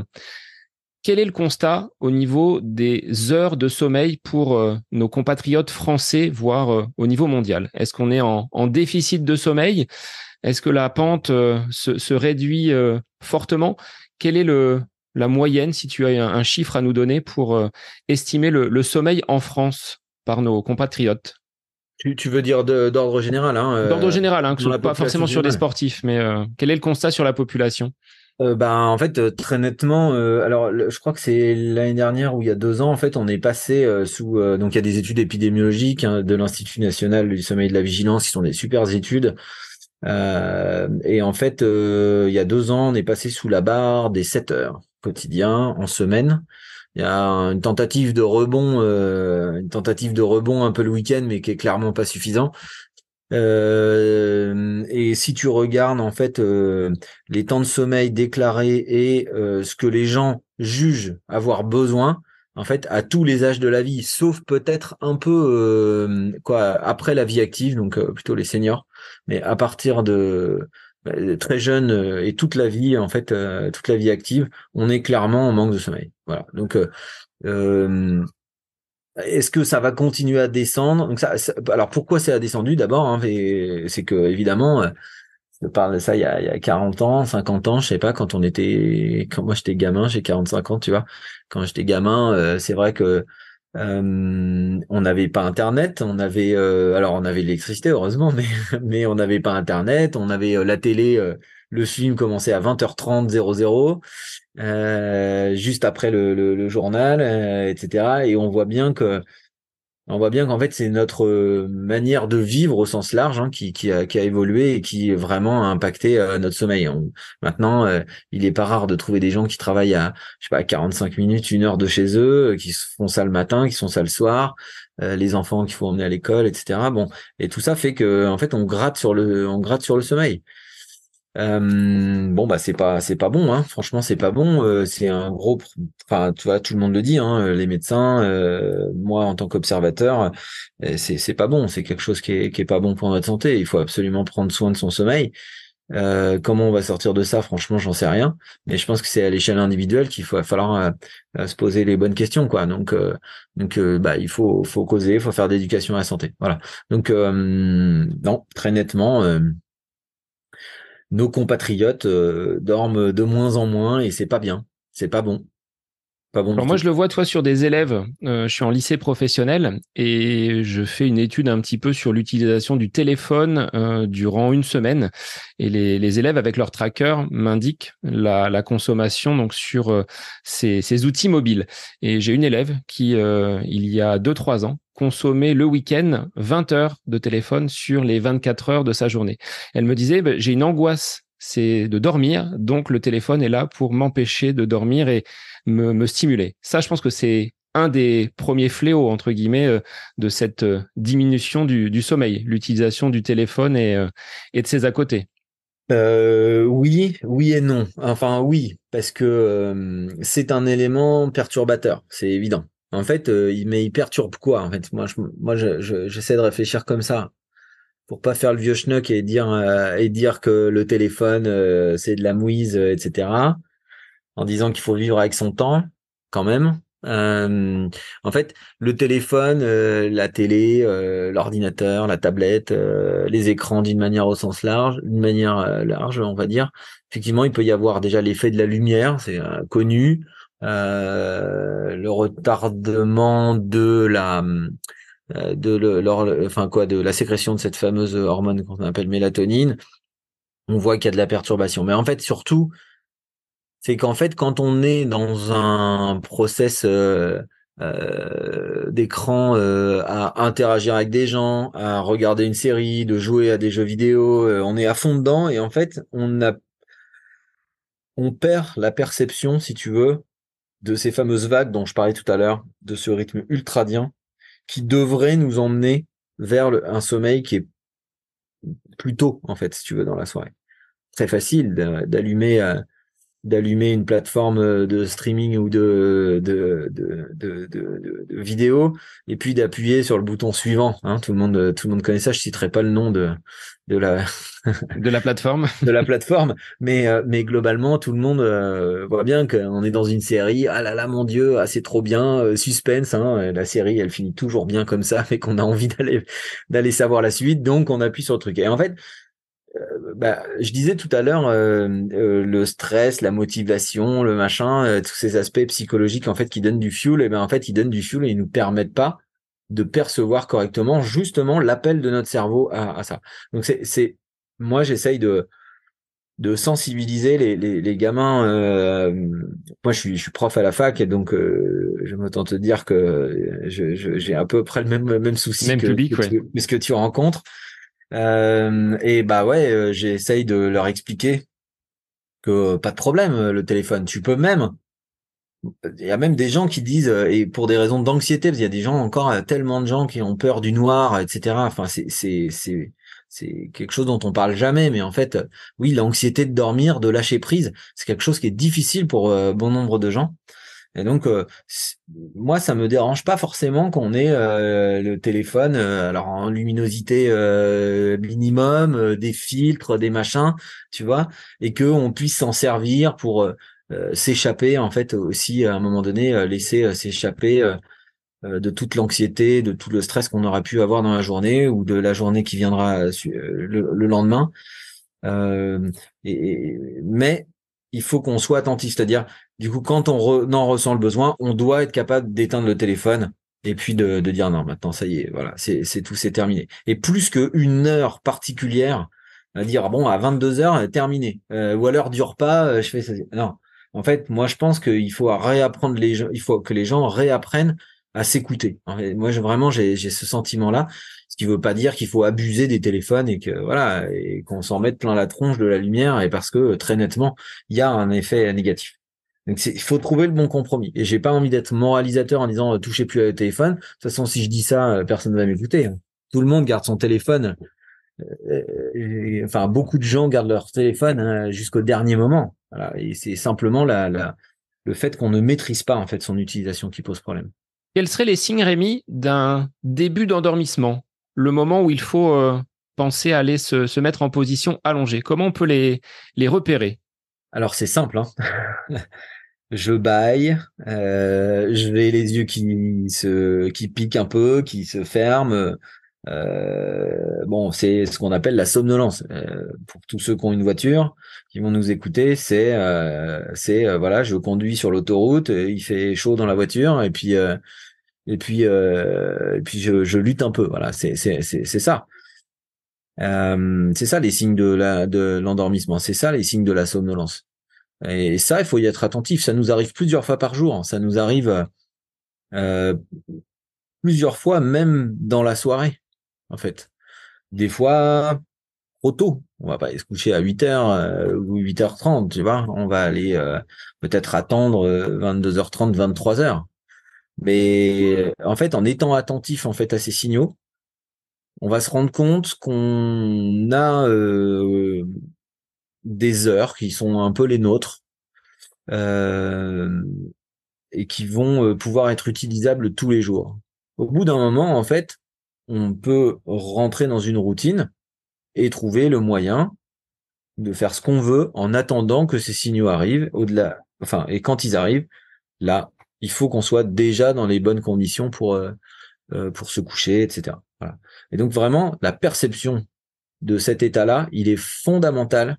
Speaker 1: quel est le constat au niveau des heures de sommeil pour euh, nos compatriotes français, voire euh, au niveau mondial? Est-ce qu'on est en, déficit de sommeil? Est-ce que la pente euh, se, réduit fortement? Quelle est le, la moyenne, si tu as un, chiffre à nous donner pour estimer le, sommeil en France par nos compatriotes?
Speaker 2: Tu, veux dire d'ordre général hein,
Speaker 1: D'ordre général, hein, que pas forcément sur des sportifs, mais quel est le constat sur la population?
Speaker 2: Euh, bah, en fait, euh, très nettement, euh, alors je crois que c'est l'année dernière ou il y a deux ans, en fait, on est passé sous. donc, il y a des études épidémiologiques hein, de l'Institut national du sommeil de la vigilance, qui sont des super études. et en fait, il y a deux ans, on est passé sous la barre des 7 heures quotidiens en semaine. Il y a une tentative de rebond, une tentative de rebond un peu le week-end, mais qui est clairement pas suffisant. Euh, et si tu regardes en fait euh, les temps de sommeil déclarés et euh, ce que les gens jugent avoir besoin, en fait, à tous les âges de la vie, sauf peut-être un peu quoi après la vie active, donc plutôt les seniors, mais à partir de bah, très jeune et toute la vie, en fait, toute la vie active, on est clairement en manque de sommeil. Voilà. Donc est-ce que ça va continuer à descendre? Donc ça, alors pourquoi c'est descendu d'abord hein, C'est que évidemment, euh, je parle de ça il y, a, il y a 40 ans, 50 ans, je sais pas, quand on était, quand moi j'étais gamin, j'ai 45 ans, tu vois. Quand j'étais gamin, euh, c'est vrai que euh, on n'avait pas Internet, on avait, alors on avait l'électricité heureusement, mais mais on n'avait pas Internet, on avait la télé. le film commençait à 20h30 00 euh, juste après le, le, journal, euh, etc. Et on voit bien que on voit bien qu'en fait c'est notre euh, manière de vivre au sens large hein, qui, qui, a, qui, a, évolué et qui vraiment a impacté notre sommeil. maintenant, il est pas rare de trouver des gens qui travaillent à je sais pas 45 minutes, une heure de chez eux, qui font ça le matin, qui font ça le soir, les enfants qu'il faut emmener à l'école, etc. Bon, et tout ça fait que en fait on gratte sur le on gratte sur le sommeil. Euh, bon bah c'est pas c'est pas bon hein. franchement c'est pas bon. Euh, c'est un gros enfin tu vois tout le monde le dit hein, les médecins euh, moi en tant qu'observateur c'est c'est pas bon. C'est quelque chose qui est qui est pas bon pour notre santé. Il faut absolument prendre soin de son sommeil. Comment on va sortir de ça? Franchement j'en sais rien. Mais je pense que c'est à l'échelle individuelle qu'il faut falloir se poser les bonnes questions quoi. Donc donc bah il faut faut causer il faut faire d'éducation à la santé. Voilà. Donc non très nettement nos compatriotes euh, dorment de moins en moins et c'est pas bien, c'est pas bon.
Speaker 1: Pas bon Alors moi, je le vois, toi, sur des élèves. Euh, je suis en lycée professionnel et je fais une étude un petit peu sur l'utilisation du téléphone euh, durant une semaine. Et les, les, élèves, avec leur tracker, m'indiquent la, la, consommation donc sur ces, ces, outils mobiles. Et j'ai une élève qui, il y a 2-3 ans, consommer le week-end 20 heures de téléphone sur les 24 heures de sa journée. Elle me disait, bah, j'ai une angoisse, c'est de dormir, donc le téléphone est là pour m'empêcher de dormir et me, stimuler. Ça, je pense que c'est un des premiers fléaux, entre guillemets, euh, de cette euh, diminution du, sommeil, l'utilisation du téléphone et, euh, et de ses à côté.
Speaker 2: Oui, oui et non. Enfin oui, parce que c'est un élément perturbateur, c'est évident. En fait, euh, il, mais il perturbe quoi En fait, moi, je, moi, j'essaie de réfléchir comme ça pour pas faire le vieux schnock et dire euh, et dire que le téléphone euh, c'est de la mouise, etc. En disant qu'il faut vivre avec son temps, quand même. en fait, le téléphone, la télé, l'ordinateur, la tablette, les écrans d'une manière au sens large, d'une manière large, on va dire. Effectivement, il peut y avoir déjà l'effet de la lumière, c'est connu. Euh, le retardement de la euh, de le, de la sécrétion de cette fameuse hormone qu'on appelle mélatonine on voit qu'il y a de la perturbation. Mais en fait surtout c'est qu'en fait quand on est dans un process euh, d'écran à interagir avec des gens, à regarder une série, de jouer à des jeux vidéo, on est à fond dedans et en fait on perd la perception, si tu veux, de ces fameuses vagues dont je parlais tout à l'heure, de ce rythme ultradien, qui devrait nous emmener vers un sommeil qui est plus tôt, en fait, si tu veux, dans la soirée. Très facile d'allumer euh, d'allumer une plateforme euh, de streaming ou de, de, de, de, de, de vidéo et puis d'appuyer sur le bouton suivant. Hein. Tout, le monde, tout le monde connaît ça. Je citerai pas le nom de, de, la,
Speaker 1: de la plateforme.
Speaker 2: de la plateforme. Mais, euh, mais globalement, tout le monde euh, voit bien qu'on est dans une série. Ah là là, mon Dieu, ah, c'est trop bien. suspense. Hein. La série, elle finit toujours bien comme ça, mais qu'on a envie d'aller d'aller savoir la suite. Donc, on appuie sur le truc. Et en fait, euh, bah, je disais tout à l'heure euh, euh, le stress, la motivation, le machin, tous ces aspects psychologiques en fait qui donnent du fuel, et ben en fait ils donnent du fuel et ils nous permettent pas de percevoir correctement justement l'appel de notre cerveau à, ça. Donc c'est c'est moi j'essaye de de sensibiliser les, les, les gamins. moi, je suis, je suis prof à la fac et donc je me tente de dire que j'ai je, à peu près le même même souci
Speaker 1: même
Speaker 2: que,
Speaker 1: public,
Speaker 2: que, ce que tu rencontres. Euh, et bah ouais, euh, j'essaye de leur expliquer que pas de problème, le téléphone. Tu peux même. Il y a même des gens qui disent, euh, et pour des raisons d'anxiété, parce qu'il y a des gens encore, tellement de gens qui ont peur du noir, etc. Enfin, c'est c'est c'est c'est quelque chose dont on parle jamais, mais en fait, oui, l'anxiété de dormir, de lâcher prise, c'est quelque chose qui est difficile pour bon nombre de gens. Et donc, euh, moi, ça me dérange pas forcément qu'on ait euh, le téléphone, euh, alors en luminosité minimum, des filtres, des machins, tu vois, et que on puisse s'en servir pour s'échapper, en fait, aussi à un moment donné, laisser s'échapper de toute l'anxiété, de tout le stress qu'on aura pu avoir dans la journée ou de la journée qui viendra le, lendemain. et, mais il faut qu'on soit attentif, c'est-à-dire du coup quand on en ressent le besoin, on doit être capable d'éteindre le téléphone et puis de, dire non, maintenant ça y est, voilà, c'est tout, c'est terminé. Et plus qu'une heure particulière, à dire bon à 22 heures terminé, euh, ou à l'heure du repas, euh, je fais ça. Non, en fait, moi je pense qu'il faut réapprendre les gens, il faut que les gens réapprennent à s'écouter. Moi, vraiment, j'ai ce sentiment-là, ce qui veut pas dire qu'il faut abuser des téléphones et que voilà et qu'on s'en mette plein la tronche de la lumière et parce que très nettement, il y a un effet négatif. Donc il faut trouver le bon compromis. Et j'ai pas envie d'être moralisateur en disant euh, touchez plus au téléphone. De toute façon, si je dis ça, euh, personne ne va m'écouter. Hein. Tout le monde garde son téléphone. Euh, enfin, beaucoup de gens gardent leur téléphone hein, jusqu'au dernier moment. Voilà. Et c'est simplement la, la, le fait qu'on ne maîtrise pas en fait son utilisation qui pose problème.
Speaker 1: Quels seraient les signes, Rémi, d'un début d'endormissement? Le moment où il faut penser à aller se, se, mettre en position allongée. Comment on peut les, les repérer?
Speaker 2: Alors c'est simple. Hein je baille, euh, je vais les yeux qui se qui piquent un peu, qui se ferment. Euh, bon, c'est ce qu'on appelle la somnolence. Euh, pour tous ceux qui ont une voiture, qui vont nous écouter, c'est euh, c'est euh, voilà, je conduis sur l'autoroute, il fait chaud dans la voiture et puis et puis et puis je, je lutte un peu. Voilà, c'est c'est c'est c'est ça. c'est ça les signes de la de l'endormissement. C'est ça les signes de la somnolence. Et ça, il faut y être attentif. Ça nous arrive plusieurs fois par jour. Ça nous arrive euh, plusieurs fois, même dans la soirée, en fait. Des fois, trop tôt. On va pas se coucher à 8h euh, ou 8h30, tu vois. On va aller euh, peut-être attendre 22h30, 23h. Mais en fait, en étant attentif en fait à ces signaux, on va se rendre compte qu'on a des heures qui sont un peu les nôtres euh, et qui vont euh, pouvoir être utilisables tous les jours. Au bout d'un moment, en fait, on peut rentrer dans une routine et trouver le moyen de faire ce qu'on veut en attendant que ces signaux arrivent au-delà. Enfin, et quand ils arrivent, là, il faut qu'on soit déjà dans les bonnes conditions pour euh, pour se coucher, etc. Et donc vraiment, la perception de cet état-là, il est fondamental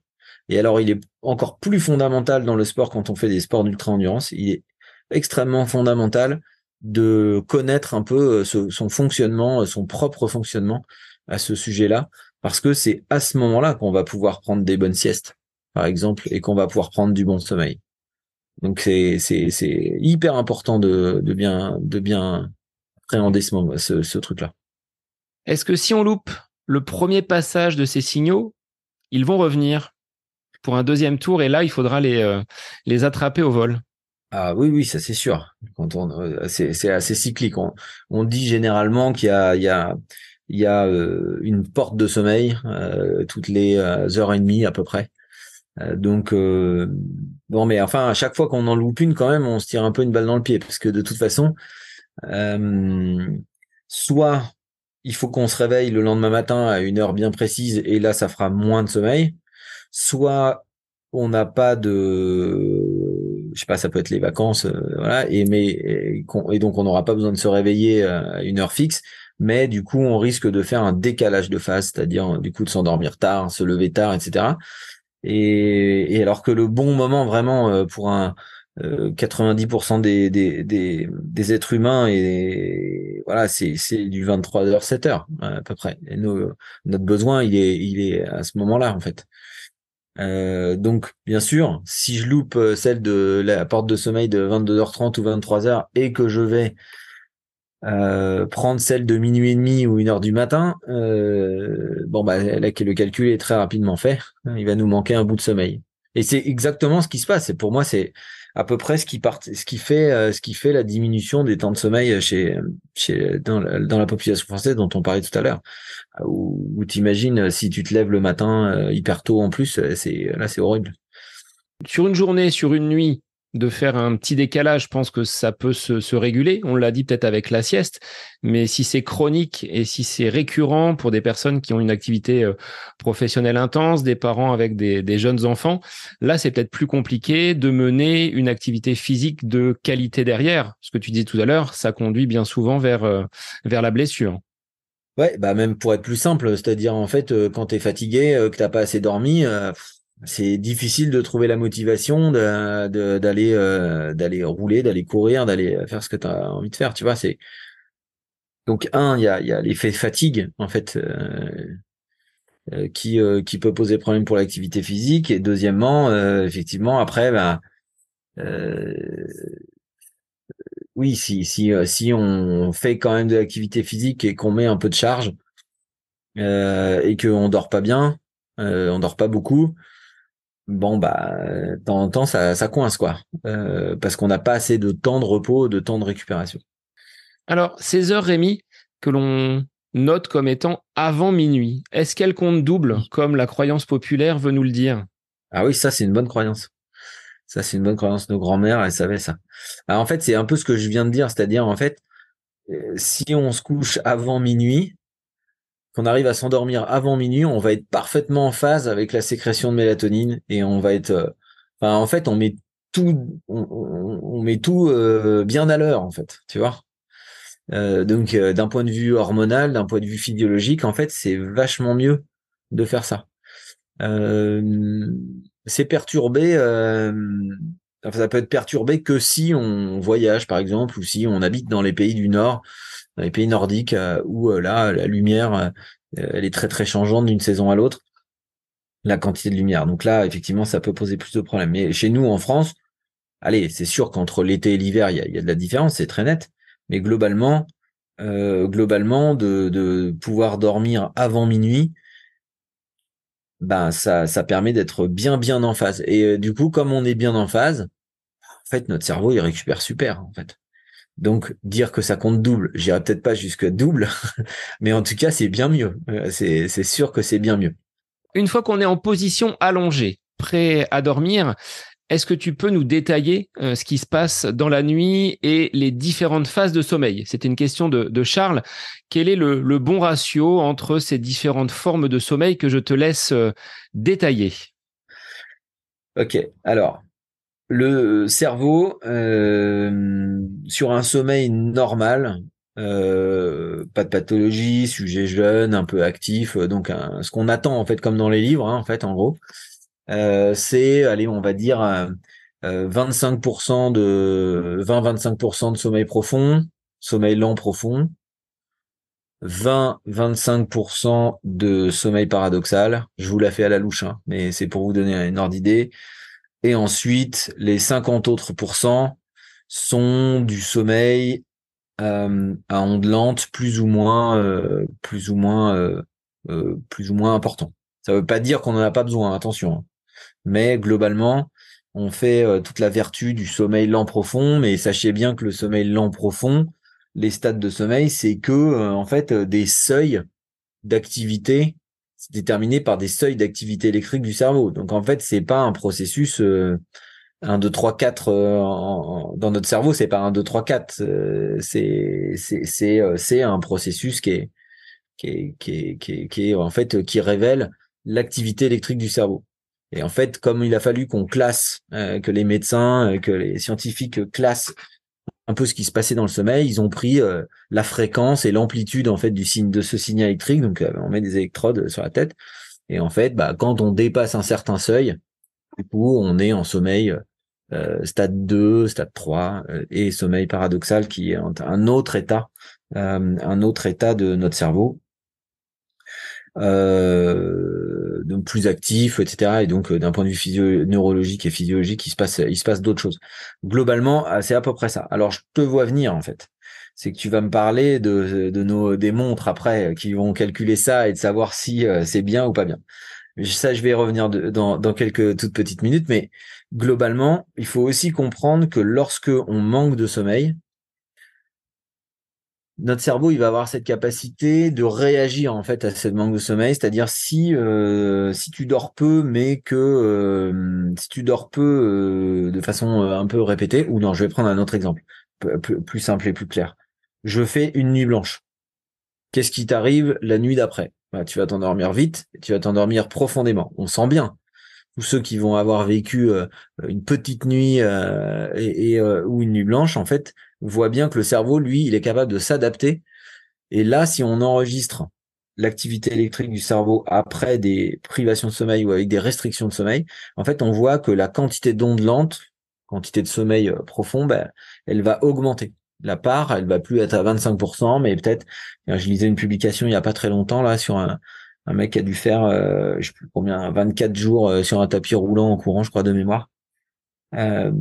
Speaker 2: et alors, il est encore plus fondamental dans le sport quand on fait des sports d'ultra-endurance. Il est extrêmement fondamental de connaître un peu euh, son fonctionnement, euh, son propre fonctionnement à ce sujet-là, parce que c'est à ce moment-là qu'on va pouvoir prendre des bonnes siestes, par exemple, et qu'on va pouvoir prendre du bon sommeil. Donc c'est hyper important de bien de bien appréhender ce, ce, ce truc-là.
Speaker 1: Est-ce que si on loupe le premier passage de ces signaux, ils vont revenir? Pour un deuxième tour et là, il faudra les, euh, les attraper au vol.
Speaker 2: Ah oui, oui, ça c'est sûr. Quand on, euh, c'est, assez cyclique. On, dit généralement qu'il y a, il y a, il y a euh, une porte de sommeil toutes les heures et demie à peu près. donc bon, mais enfin à chaque fois qu'on en loupe une, quand même, on se tire un peu une balle dans le pied parce que de toute façon, soit il faut qu'on se réveille le lendemain matin à une heure bien précise et là ça fera moins de sommeil soit on n'a pas de je sais pas ça peut être les vacances euh, voilà et mais et, donc on n'aura pas besoin de se réveiller à une heure fixe mais du coup on risque de faire un décalage de phase c'est-à-dire du coup de s'endormir tard se lever tard etc et, alors que le bon moment vraiment euh, pour un 90% euh, des, des, des, des, êtres humains et voilà c'est c'est du 23h 7h à peu près. Et notre besoin il est il est à ce moment-là en fait euh, donc, bien sûr, si je loupe euh, celle de la porte de sommeil de 22h30 ou 23h et que je vais euh, prendre celle de minuit et demi ou une heure du matin, euh, bon bah là, le calcul est très rapidement fait. Il va nous manquer un bout de sommeil. Et c'est exactement ce qui se passe. Et pour moi, c'est à peu près ce qui part, ce qui fait, euh, ce qui fait la diminution des temps de sommeil chez, chez dans, dans la population française dont on parlait tout à l'heure. Où, où t'imagines si tu te lèves le matin euh, hyper tôt en plus, euh, c'est là c'est horrible.
Speaker 1: Sur une journée, sur une nuit, de faire un petit décalage, je pense que ça peut se, réguler. On l'a dit peut-être avec la sieste, mais si c'est chronique et si c'est récurrent pour des personnes qui ont une activité euh, professionnelle intense, des parents avec des, jeunes enfants, là c'est peut-être plus compliqué de mener une activité physique de qualité derrière. Ce que tu disais tout à l'heure, ça conduit bien souvent vers, euh, vers la blessure.
Speaker 2: Ouais, bah même pour être plus simple, c'est-à-dire en fait euh, quand tu es fatigué, que t'as pas assez dormi, c'est difficile de trouver la motivation d'aller euh, d'aller rouler, d'aller courir, d'aller faire ce que tu as envie de faire. Tu vois, c'est donc un, il y a, y a l'effet fatigue en fait euh, euh, qui qui peut poser problème pour l'activité physique et deuxièmement, effectivement, après, bah, oui, si si si on fait quand même de l'activité physique et qu'on met un peu de charge et qu'on dort pas bien, on dort pas beaucoup bon bah de temps en temps ça, ça coince quoi. Euh, parce qu'on n'a pas assez de temps de repos de temps de récupération.
Speaker 1: Alors ces heures Rémi que l'on note comme étant avant minuit est-ce qu'elles comptent double comme la croyance populaire veut nous le dire?
Speaker 2: Ah oui ça c'est une bonne croyance. Ça c'est une bonne croyance. Nos grands-mères elles savaient ça. Alors, en fait c'est un peu ce que je viens de dire. C'est-à-dire en fait euh, si on se couche avant minuit qu'on arrive à s'endormir avant minuit, on va être parfaitement en phase avec la sécrétion de mélatonine et on va être, euh, enfin, en fait, on met tout, on, met tout euh, bien à l'heure, en fait, tu vois. Euh, donc, d'un point de vue hormonal, d'un point de vue physiologique, en fait, c'est vachement mieux de faire ça. c'est perturbé. ça peut être perturbé que si on voyage, par exemple, ou si on habite dans les pays du Nord dans les pays nordiques euh, où euh, là la lumière euh, elle est très très changeante d'une saison à l'autre la quantité de lumière. Donc là effectivement ça peut poser plus de problèmes. Mais chez nous en France allez c'est sûr qu'entre l'été et l'hiver il y a, de la différence c'est très net. Mais globalement globalement de, de pouvoir dormir avant minuit ben ça ça permet d'être bien bien en phase. Et du coup comme on est bien en phase en fait notre cerveau il récupère super en fait donc dire que ça compte double, j'irai peut-être pas jusqu'à double, mais en tout cas c'est bien mieux. Euh, c'est sûr que c'est bien mieux.
Speaker 1: Une fois qu'on est en position allongée, prêt à dormir, est-ce que tu peux nous détailler euh, ce qui se passe dans la nuit et les différentes phases de sommeil? C'était une question de, Charles. Quel est le, le, bon ratio entre ces différentes formes de sommeil que je te laisse euh, détailler?
Speaker 2: Ok, alors le cerveau, euh, sur un sommeil normal, euh, pas de pathologie, sujet jeune, un peu actif, euh, donc ce qu'on attend en fait comme dans les livres, hein, en fait en gros, c'est, allez, on va dire 25% de 20-25% de sommeil profond, sommeil lent profond, 20-25% de sommeil paradoxal. Je vous la fais à la louche, hein, mais c'est pour vous donner une ordre d'idée. Et ensuite, les 50 autres pourcents sont du sommeil euh, à onde lente plus ou moins, euh, plus ou moins, euh, plus ou moins important. Ça ne veut pas dire qu'on n'en a pas besoin, attention. Hein. Mais globalement, on fait toute la vertu du sommeil lent profond, mais sachez bien que le sommeil lent profond, les stades de sommeil, c'est que en fait des seuils d'activité déterminé par des seuils d'activité électrique du cerveau. Donc en fait, c'est pas un processus 1 2 3 4 dans notre cerveau, c'est pas 1 2 3 4, c'est c'est c'est euh, c'est un processus qui est qui est qui est qui est, qui est en fait qui révèle l'activité électrique du cerveau. Et en fait, comme il a fallu qu'on classe, euh, que les médecins, euh, que les scientifiques classent un peu ce qui se passait dans le sommeil. Ils ont pris euh, la fréquence et l'amplitude en fait du signe de ce signal électrique. Donc euh, on met des électrodes sur la tête et en fait, bah, quand on dépasse un certain seuil, du coup, on est en sommeil euh, stade 2, stade 3 et sommeil paradoxal qui est un autre état, un autre état de notre cerveau. Euh, donc plus actif, etc. Et donc euh, d'un point de vue physio neurologique et physiologique, il se passe, il se passe d'autres choses. Globalement, euh, c'est à peu près ça. Alors je te vois venir en fait. C'est que tu vas me parler de, nos des montres après qui vont calculer ça et de savoir si c'est bien ou pas bien. Ça, je vais y revenir dans, dans quelques toutes petites minutes, mais globalement, il faut aussi comprendre que lorsque on manque de sommeil, notre cerveau, il va avoir cette capacité de réagir en fait à ce manque de sommeil, c'est-à-dire si euh, si tu dors peu, mais que euh, si tu dors peu euh, de façon un peu répétée, ou non, je vais prendre un autre exemple plus, simple et plus clair. Je fais une nuit blanche. Qu'est-ce qui t'arrive la nuit d'après? Bah, Tu vas t'endormir vite, tu vas t'endormir profondément. On sent bien. Tous ceux qui vont avoir vécu une petite nuit ou une nuit blanche, en fait, voit bien que le cerveau, lui, il est capable de s'adapter. Et là, si on enregistre l'activité électrique du cerveau après des privations de sommeil ou avec des restrictions de sommeil, en fait, on voit que la quantité d'ondes lentes, quantité de sommeil euh, profond, ben, elle va augmenter. La part, elle va plus être à 25%, mais peut-être, je lisais une publication il y a pas très longtemps là sur un, un mec qui a dû faire, euh, je sais plus combien, 24 jours euh, sur un tapis roulant en courant, je crois de mémoire. Euh,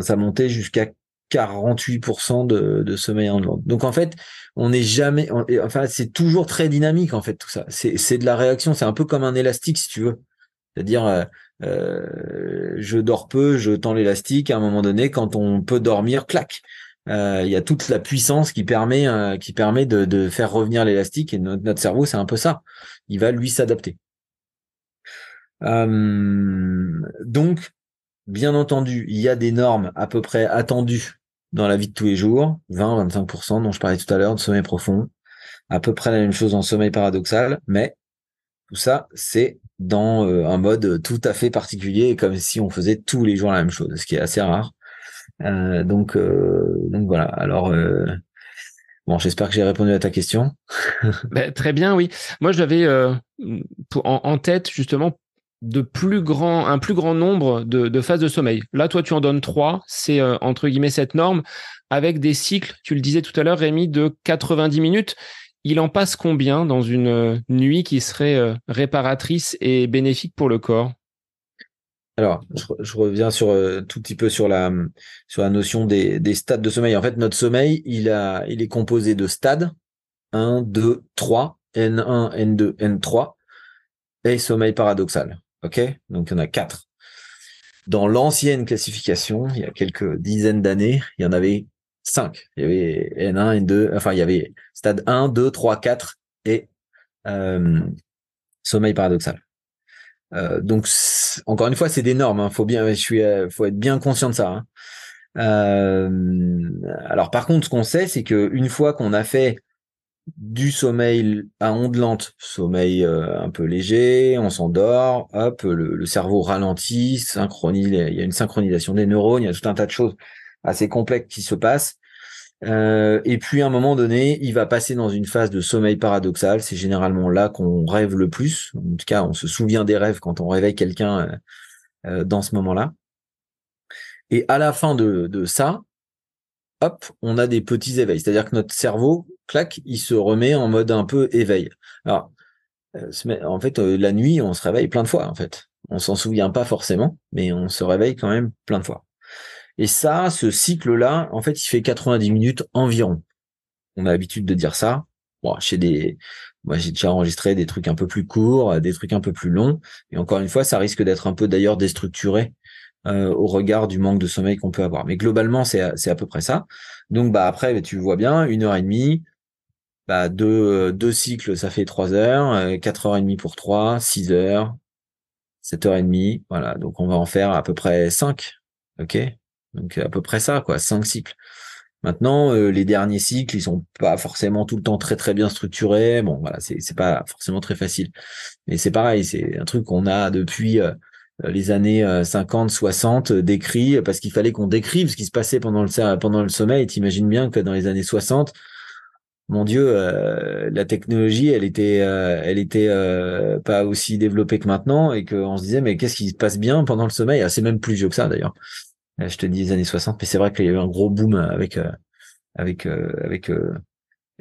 Speaker 2: ça montait jusqu'à 48% de, sommeil en lente. Donc en fait, on n'est jamais, enfin c'est toujours très dynamique en fait tout ça. C'est de la réaction, c'est un peu comme un élastique si tu veux. C'est-à-dire, euh, euh, je dors peu, je tends l'élastique. À un moment donné, quand on peut dormir, clac. Euh, il y a toute la puissance qui permet de, faire revenir l'élastique et notre cerveau c'est un peu ça. Il va lui s'adapter. donc Bien entendu, il y a des normes à peu près attendues dans la vie de tous les jours, 20-25% dont je parlais tout à l'heure de sommeil profond, à peu près la même chose en sommeil paradoxal, mais tout ça, c'est dans euh, un mode tout à fait particulier, comme si on faisait tous les jours la même chose, ce qui est assez rare. Euh, donc, euh, donc voilà. Alors, bon, j'espère que j'ai répondu à ta question.
Speaker 1: Ben, très bien, oui. Moi, j'avais en, tête justement de plus grand, un plus grand nombre de, phases de sommeil. Là, toi, tu en donnes trois. C'est euh, entre guillemets cette norme avec des cycles. Tu le disais tout à l'heure, Rémi, de 90 minutes. Il en passe combien dans une euh, nuit qui serait euh, réparatrice et bénéfique pour le corps?
Speaker 2: Alors, je, reviens sur tout petit peu sur la sur la notion des, des stades de sommeil. En fait, notre sommeil, il a il est composé de stades 1, 2, 3, N1, N2, N3 et sommeil paradoxal. OK? Donc, il y en a quatre. Dans l'ancienne classification, il y a quelques dizaines d'années, il y en avait cinq. Il y avait N1, N2, enfin, il y avait stade 1, 2, 3, 4 et euh, sommeil paradoxal. Euh, donc, encore une fois, c'est des normes. Hein. Faut euh, faut être bien conscient de ça. Hein. alors, par contre, ce qu'on sait, c'est que une fois qu'on a fait du sommeil à onde lente, sommeil euh, un peu léger, on s'endort, hop, le, cerveau ralentit, synchronise, il y a une synchronisation des neurones, il y a tout un tas de choses assez complexes qui se passent. Euh, et puis à un moment donné, il va passer dans une phase de sommeil paradoxal. C'est généralement là qu'on rêve le plus. En tout cas, on se souvient des rêves quand on réveille quelqu'un euh, dans ce moment-là. Et à la fin de, de ça, hop, on a des petits éveils. C'est-à-dire que notre cerveau, clac, il se remet en mode un peu éveil. Alors, euh, en fait, euh, la nuit, on se réveille plein de fois, en fait. On s'en souvient pas forcément, mais on se réveille quand même plein de fois. Et ça, ce cycle-là, en fait, il fait 90 minutes environ. On a l'habitude de dire ça. Chez des, moi, j'ai déjà enregistré des trucs un peu plus courts, des trucs un peu plus longs. Et encore une fois, ça risque d'être un peu d'ailleurs déstructuré euh, au regard du manque de sommeil qu'on peut avoir. Mais globalement, c'est à, à peu près ça. Donc bah après, tu vois bien, une heure et demie, bah deux, deux cycles, ça fait trois heures, euh, quatre heures et demie pour trois, six heures, sept heures et demie, voilà. Donc on va en faire à peu près cinq, ok? Donc à peu près ça, quoi, cinq cycles. Maintenant, euh, les derniers cycles, ils sont pas forcément tout le temps très très bien structurés. Bon, voilà, c'est c'est pas forcément très facile. Mais c'est pareil, c'est un truc qu'on a depuis euh, les années 50, euh, 60 euh, décrit parce qu'il fallait qu'on décrive ce qui se passait pendant le pendant le sommeil. T'imagines bien que dans les années 60, mon Dieu, la technologie, elle était, elle était pas aussi développée que maintenant, et qu'on se disait mais qu'est-ce qui se passe bien pendant le sommeil? Ah, C'est même plus vieux que ça d'ailleurs. Je te dis les années 60, mais c'est vrai qu'il y a eu un gros boom avec avec avec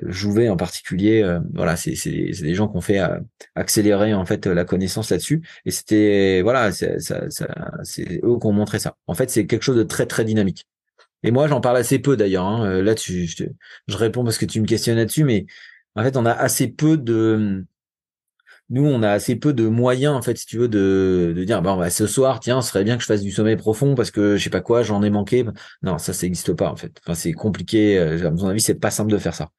Speaker 2: Jouvet en particulier, euh, voilà, c'est des gens qui ont fait euh, accélérer en fait la connaissance là-dessus. Et c'était voilà, c'est eux qui ont montré ça. En fait, c'est quelque chose de très très dynamique. Et moi, j'en parle assez peu d'ailleurs. Hein. Euh, là, tu, je, réponds parce que tu me questionnes là-dessus, mais en fait, on a assez peu de nous, on a assez peu de moyens, en fait, si tu veux, de, dire, bah, bah, ce soir, tiens, ce serait bien que je fasse du sommeil profond parce que je sais pas quoi, j'en ai manqué. Non, ça, ça n'existe pas, en fait. Enfin, c'est compliqué. À mon avis, c'est pas simple de faire ça.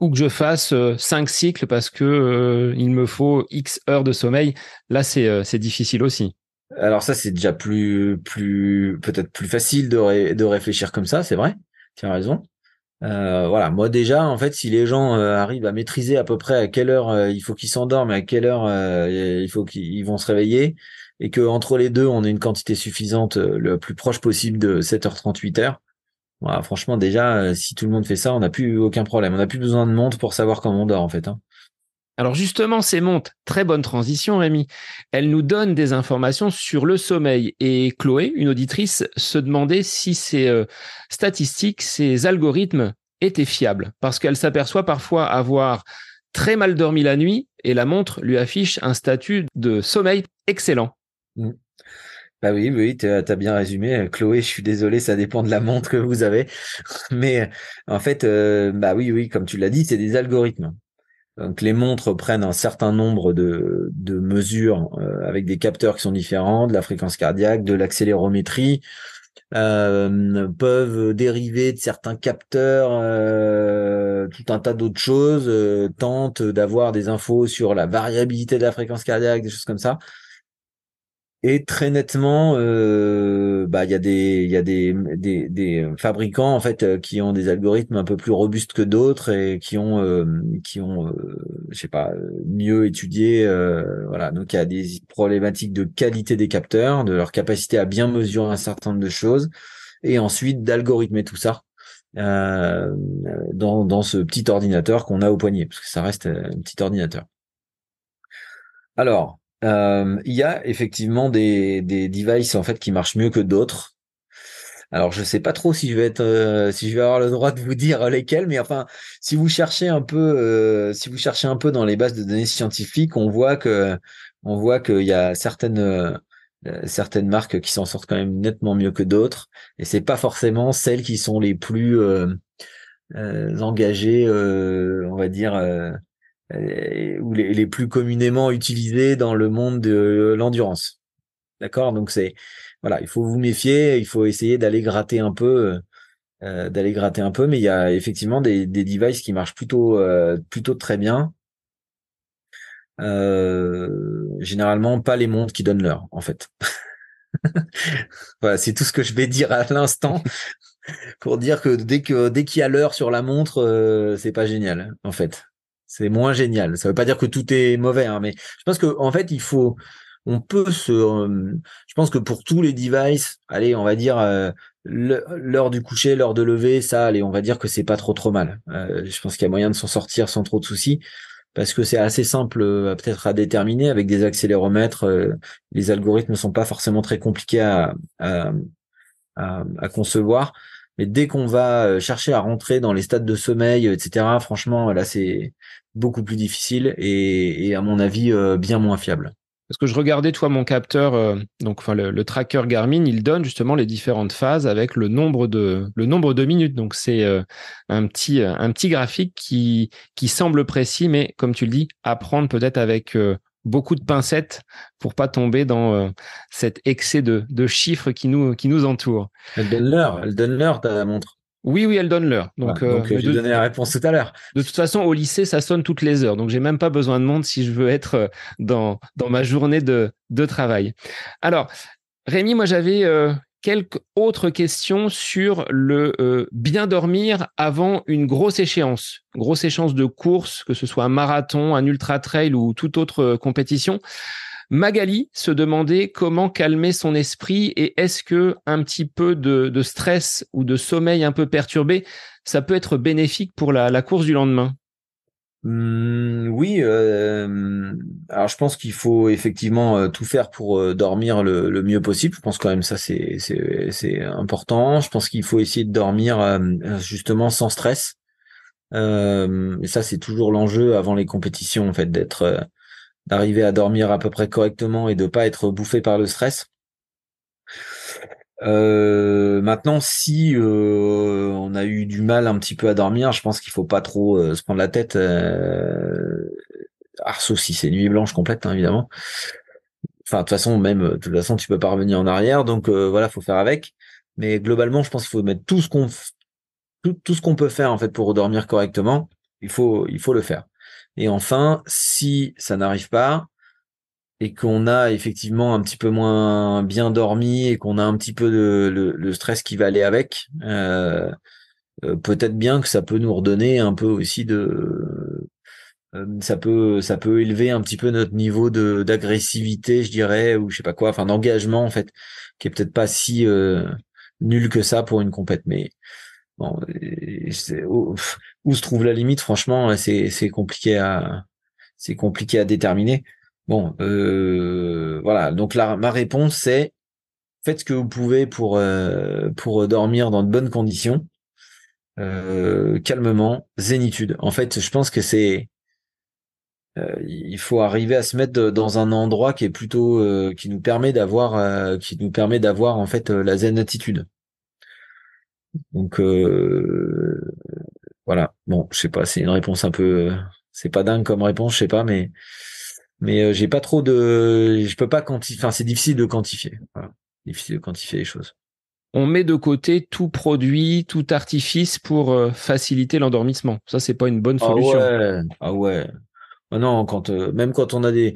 Speaker 1: Ou que je fasse cinq cycles parce que il me faut X heures de sommeil. Là, c'est difficile aussi.
Speaker 2: Alors ça, c'est déjà plus, plus, peut-être plus facile de, réfléchir comme ça, c'est vrai. Tu as raison. Euh, voilà, moi déjà, en fait, si les gens euh, arrivent à maîtriser à peu près à quelle heure euh, il faut qu'ils s'endorment, à quelle heure il faut qu'ils vont se réveiller, et que entre les deux, on ait une quantité suffisante, le plus proche possible de 7h38 heures. Voilà, franchement, déjà, si tout le monde fait ça, on n'a plus aucun problème. On n'a plus besoin de montre pour savoir comment on dort, en fait. Hein.
Speaker 1: Alors justement, ces montres, très bonne transition, Rémi. Elles nous donnent des informations sur le sommeil. Et Chloé, une auditrice, se demandait si ces statistiques, ces algorithmes étaient fiables, parce qu'elle s'aperçoit parfois avoir très mal dormi la nuit et la montre lui affiche un statut de sommeil excellent. Mmh.
Speaker 2: Bah oui, oui, tu as, bien résumé. Chloé, je suis désolé, ça dépend de la montre que vous avez. Mais en fait, bah oui, oui, comme tu l'as dit, c'est des algorithmes. Donc les montres prennent un certain nombre de, mesures euh, avec des capteurs qui sont différents, de la fréquence cardiaque, de l'accélérométrie, euh, peuvent dériver de certains capteurs, euh, tout un tas d'autres choses, tentent d'avoir des infos sur la variabilité de la fréquence cardiaque, des choses comme ça. Et très nettement, euh, bah il y a des il y a des, des, des fabricants en fait euh, qui ont des algorithmes un peu plus robustes que d'autres et qui ont euh, qui ont euh, je sais pas mieux étudié voilà donc il y a des problématiques de qualité des capteurs, de leur capacité à bien mesurer un certain nombre de choses et ensuite d'algorithmer tout ça dans dans ce petit ordinateur qu'on a au poignet parce que ça reste un petit ordinateur. Alors euh, il y a effectivement des, des devices en fait qui marchent mieux que d'autres. Alors je sais pas trop si je vais être euh, si je vais avoir le droit de vous dire lesquels, mais enfin si vous cherchez un peu euh, si vous cherchez un peu dans les bases de données scientifiques, on voit que on voit qu'il y a certaines certaines marques qui s'en sortent quand même nettement mieux que d'autres, et c'est pas forcément celles qui sont les plus engagées, on va dire euh, ou les, les, plus communément utilisés dans le monde de l'endurance. D'accord? Donc c'est voilà, il faut vous méfier, il faut essayer d'aller gratter un peu, euh, d'aller gratter un peu, mais il y a effectivement des, devices qui marchent plutôt euh, plutôt très bien. Euh, généralement pas les montres qui donnent l'heure en fait. voilà, c'est tout ce que je vais dire à l'instant pour dire que dès que dès qu'il y a l'heure sur la montre, euh, c'est pas génial en fait c'est moins génial. Ça veut pas dire que tout est mauvais, hein, mais je pense que en fait, il faut, on peut se, euh, je pense que pour tous les devices, allez, on va dire euh, l'heure du coucher, l'heure de lever, ça, allez, on va dire que c'est pas trop trop mal. Euh, je pense qu'il y a moyen de s'en sortir sans trop de soucis parce que c'est assez simple peut-être à déterminer avec des accéléromètres. les algorithmes ne sont pas forcément très compliqués à concevoir. Mais dès qu'on va chercher à rentrer dans les stades de sommeil, etc., franchement, là, c'est beaucoup plus difficile et, à mon avis euh, bien moins fiable.
Speaker 1: Parce que je regardais, toi, mon capteur, euh, donc le, tracker Garmin, il donne justement les différentes phases avec le nombre de minutes. Donc c'est euh, un petit un petit graphique qui qui semble précis, mais comme tu le dis, à prendre peut-être avec beaucoup de pincettes pour pas tomber dans cet excès de, de chiffres qui nous qui nous entourent.
Speaker 2: Elle donne l'heure, elle donne l'heure ta montre.
Speaker 1: Oui, oui, elle donne l'heure.
Speaker 2: Donc, euh, je vais donner la réponse tout à l'heure.
Speaker 1: De toute façon, au lycée, ça sonne toutes les heures. Donc, j'ai même pas besoin de montre si je veux être euh, dans, dans ma journée de, de travail. Alors, Rémi, moi, j'avais euh, quelques autres questions sur le bien dormir avant une grosse échéance. Grosse échéance de course, que ce soit un marathon, un ultra trail ou toute autre compétition. Magali se demandait comment calmer son esprit et est-ce que un petit peu de, stress ou de sommeil un peu perturbé, ça peut être bénéfique pour la, course du lendemain?
Speaker 2: Mmh, oui, euh, alors je pense qu'il faut effectivement euh, tout faire pour euh, dormir le, mieux possible. Je pense quand même ça c'est important. Je pense qu'il faut essayer de dormir justement sans stress. et ça c'est toujours l'enjeu avant les compétitions en fait d'être d'arriver à dormir à peu près correctement et de pas être bouffé par le stress. Euh, maintenant, si euh, on a eu du mal un petit peu à dormir, je pense qu'il faut pas trop euh, se prendre la tête. ah, sauf si c'est nuit blanche complète, hein, évidemment. Enfin, de toute façon, même, de toute façon, tu peux pas revenir en arrière, donc euh, voilà, faut faire avec. Mais globalement, je pense qu'il faut mettre tout ce qu'on tout, tout, ce qu'on peut faire en fait pour dormir correctement. Il faut il faut le faire. Et enfin, si ça n'arrive pas et qu'on a effectivement un petit peu moins bien dormi et qu'on a un petit peu de le, stress qui va aller avec, euh, euh, peut-être bien que ça peut nous redonner un peu aussi de euh, ça peut ça peut élever un petit peu notre niveau de d'agressivité je dirais ou je sais pas quoi enfin d'engagement en fait qui est peut-être pas si euh, nul que ça pour une compète. Mais bon où, où, se trouve la limite franchement c'est c'est compliqué à c'est compliqué à déterminer bon euh, voilà donc là ma réponse c'est faites ce que vous pouvez pour euh, pour dormir dans de bonnes conditions euh, calmement zénitude en fait je pense que c'est euh, il faut arriver à se mettre dans un endroit qui est plutôt qui nous permet d'avoir qui nous permet d'avoir en fait la zen attitude. Donc voilà. Bon, je sais pas, c'est une réponse un peu c'est pas dingue comme réponse, je sais pas mais mais j'ai pas trop de je peux pas quantifier enfin c'est difficile de quantifier. Voilà. Difficile de quantifier les choses.
Speaker 1: On met de côté tout produit, tout artifice pour faciliter l'endormissement. Ça c'est pas une bonne solution.
Speaker 2: Ah ouais. Ah ouais. Ah non, quand euh, même quand on a des,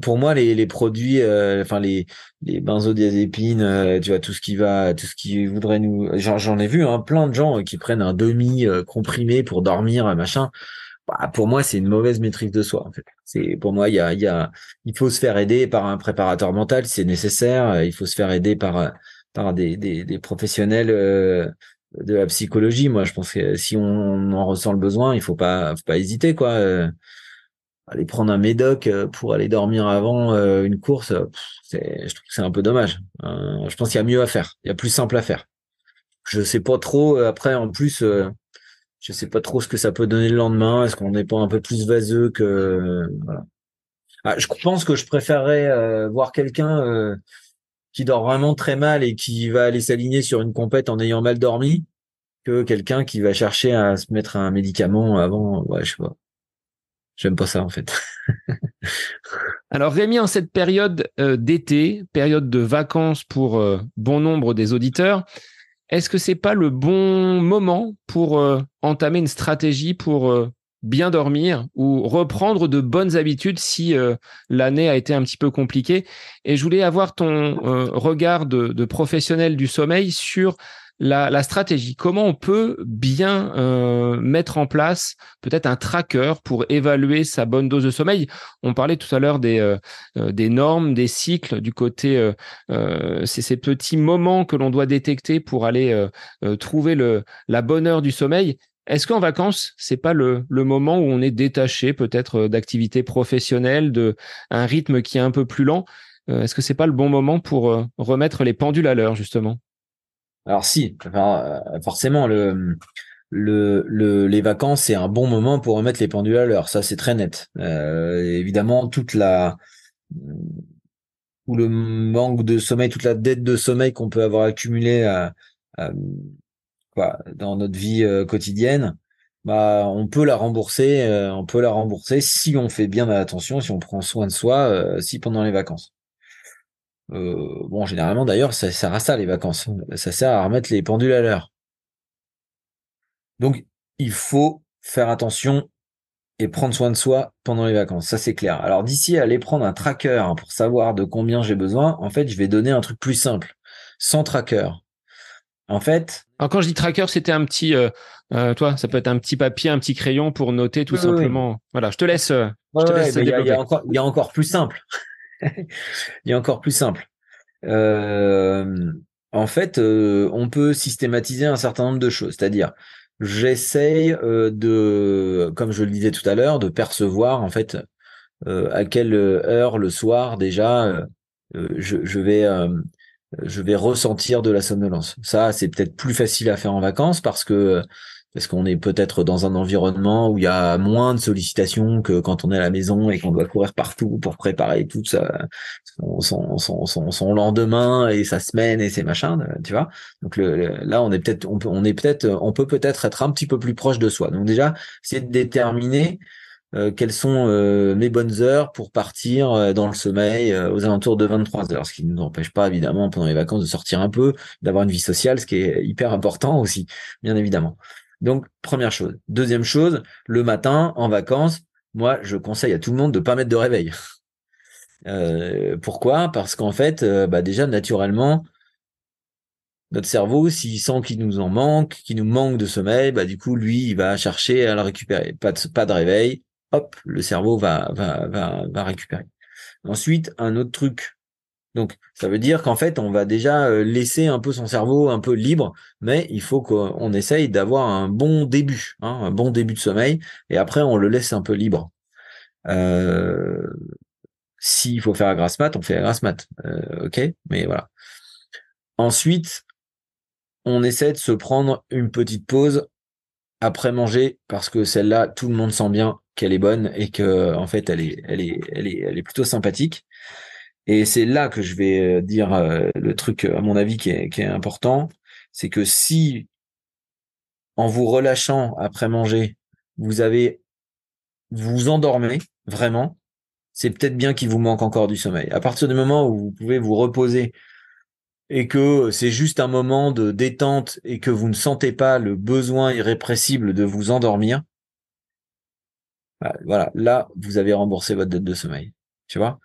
Speaker 2: pour moi les, les produits, euh, enfin les les benzodiazépines, euh, tu vois tout ce qui va, tout ce qui voudrait nous, j'en ai vu hein, plein de gens qui prennent un demi comprimé pour dormir, machin. Bah, pour moi, c'est une mauvaise maîtrise de soi. En fait, c'est pour moi, il y a, y a, il faut se faire aider par un préparateur mental c'est nécessaire. Il faut se faire aider par par des des, des professionnels de la psychologie. Moi, je pense que si on en ressent le besoin, il faut pas, faut pas hésiter, quoi aller prendre un médoc euh, pour aller dormir avant euh, une course, c'est, je trouve que c'est un peu dommage. Euh, je pense qu'il y a mieux à faire, il y a plus simple à faire. Je sais pas trop. Après, en plus, je sais pas trop ce que ça peut donner le lendemain. Est-ce qu'on n'est pas un peu plus vaseux que voilà. Ah, je pense que je préférerais voir quelqu'un qui dort vraiment très mal et qui va aller s'aligner sur une compète en ayant mal dormi que quelqu'un qui va chercher à se mettre un médicament avant. Ouais, je sais pas. J'aime pas ça en fait.
Speaker 1: Alors Rémi, en cette période euh, d'été, période de vacances pour euh, bon nombre des auditeurs, est-ce que c'est pas le bon moment pour euh, entamer une stratégie pour bien dormir ou reprendre de bonnes habitudes si l'année a été un petit peu compliquée? Et je voulais avoir ton regard de professionnel du sommeil sur la, stratégie. Comment on peut bien euh, mettre en place peut-être un tracker pour évaluer sa bonne dose de sommeil? On parlait tout à l'heure des, euh, euh, normes, des cycles du côté, c'est ces petits moments que l'on doit détecter pour aller trouver le, la bonne heure du sommeil. Est-ce qu'en vacances, c'est pas le, le moment où on est détaché peut-être d'activités professionnelles, de un rythme qui est un peu plus lent? Est-ce que c'est pas le bon moment pour remettre les pendules à l'heure justement?
Speaker 2: Alors si, euh, forcément, le, le, le, les vacances, c'est un bon moment pour remettre les pendules à l'heure. Ça, c'est très net. Euh, évidemment, toute la tout le manque de sommeil, toute la dette de sommeil qu'on peut avoir accumulée quoi, dans notre vie euh, quotidienne, bah, on peut la rembourser. on peut la rembourser si on fait bien attention, si on prend soin de soi, si pendant les vacances. Euh, bon, généralement d'ailleurs, ça sert à ça les vacances. Ça sert à remettre les pendules à l'heure. Donc, il faut faire attention et prendre soin de soi pendant les vacances. Ça, c'est clair. Alors, d'ici à aller prendre un tracker hein, pour savoir de combien j'ai besoin, en fait, je vais donner un truc plus simple. Sans tracker. En fait.
Speaker 1: Alors, quand je dis tracker, c'était un petit, euh, euh, toi, ça peut être un petit papier, un petit crayon pour noter tout simplement. Voilà, je te laisse.
Speaker 2: il y, encore, il y a encore plus simple. Il est encore plus simple. Euh, en fait, euh, on peut systématiser un certain nombre de choses. C'est-à-dire, j'essaye euh, de, comme je le disais tout à l'heure, de percevoir en fait à quelle heure le soir déjà je, je, vais je vais ressentir de la somnolence. Ça, c'est peut-être plus facile à faire en vacances parce que parce qu'on est peut-être dans un environnement où il y a moins de sollicitations que quand on est à la maison et qu'on doit courir partout pour préparer tout ça, son, son, son, son, lendemain et sa semaine et ses machins, tu vois. Donc là, on est peut-être, on peut, peut-être, on peut peut-être être un petit peu plus proche de soi. Donc déjà, c'est de déterminer quelles sont mes bonnes heures pour partir dans le sommeil aux alentours de 23 heures, ce qui ne nous empêche pas évidemment pendant les vacances de sortir un peu, d'avoir une vie sociale, ce qui est hyper important aussi, bien évidemment. Donc première chose. Deuxième chose, le matin en vacances, moi je conseille à tout le monde de pas mettre de réveil. pourquoi? Parce qu'en fait, bah déjà naturellement, notre cerveau, s'il sent qu'il nous en manque, qu'il nous manque de sommeil, bah du coup, lui, il va chercher à le récupérer. Pas de, pas de réveil, hop, le cerveau va, va, va récupérer. Ensuite, un autre truc. Donc, ça veut dire qu'en fait, on va déjà euh, laisser un peu son cerveau un peu libre, mais il faut qu'on essaye d'avoir un bon début, hein, un bon début de sommeil, et après, on le laisse un peu libre. Euh, S'il faut faire la grasse mat, on fait la grasse mat. Euh, ok, mais voilà. Ensuite, on essaie de se prendre une petite pause après manger parce que celle-là, tout le monde sent bien qu'elle est bonne et que en fait, elle est, plutôt sympathique. Et c'est là que je vais euh, dire euh, le truc, à mon avis, qui est, important, c'est que si en vous relâchant après manger, vous avez, vous endormez vraiment, c'est peut-être bien qu'il vous manque encore du sommeil. À partir du moment où vous pouvez vous reposer et que c'est juste un moment de détente et que vous ne sentez pas le besoin irrépressible de vous endormir, bah, voilà, là, vous avez remboursé votre dette de sommeil. Tu vois?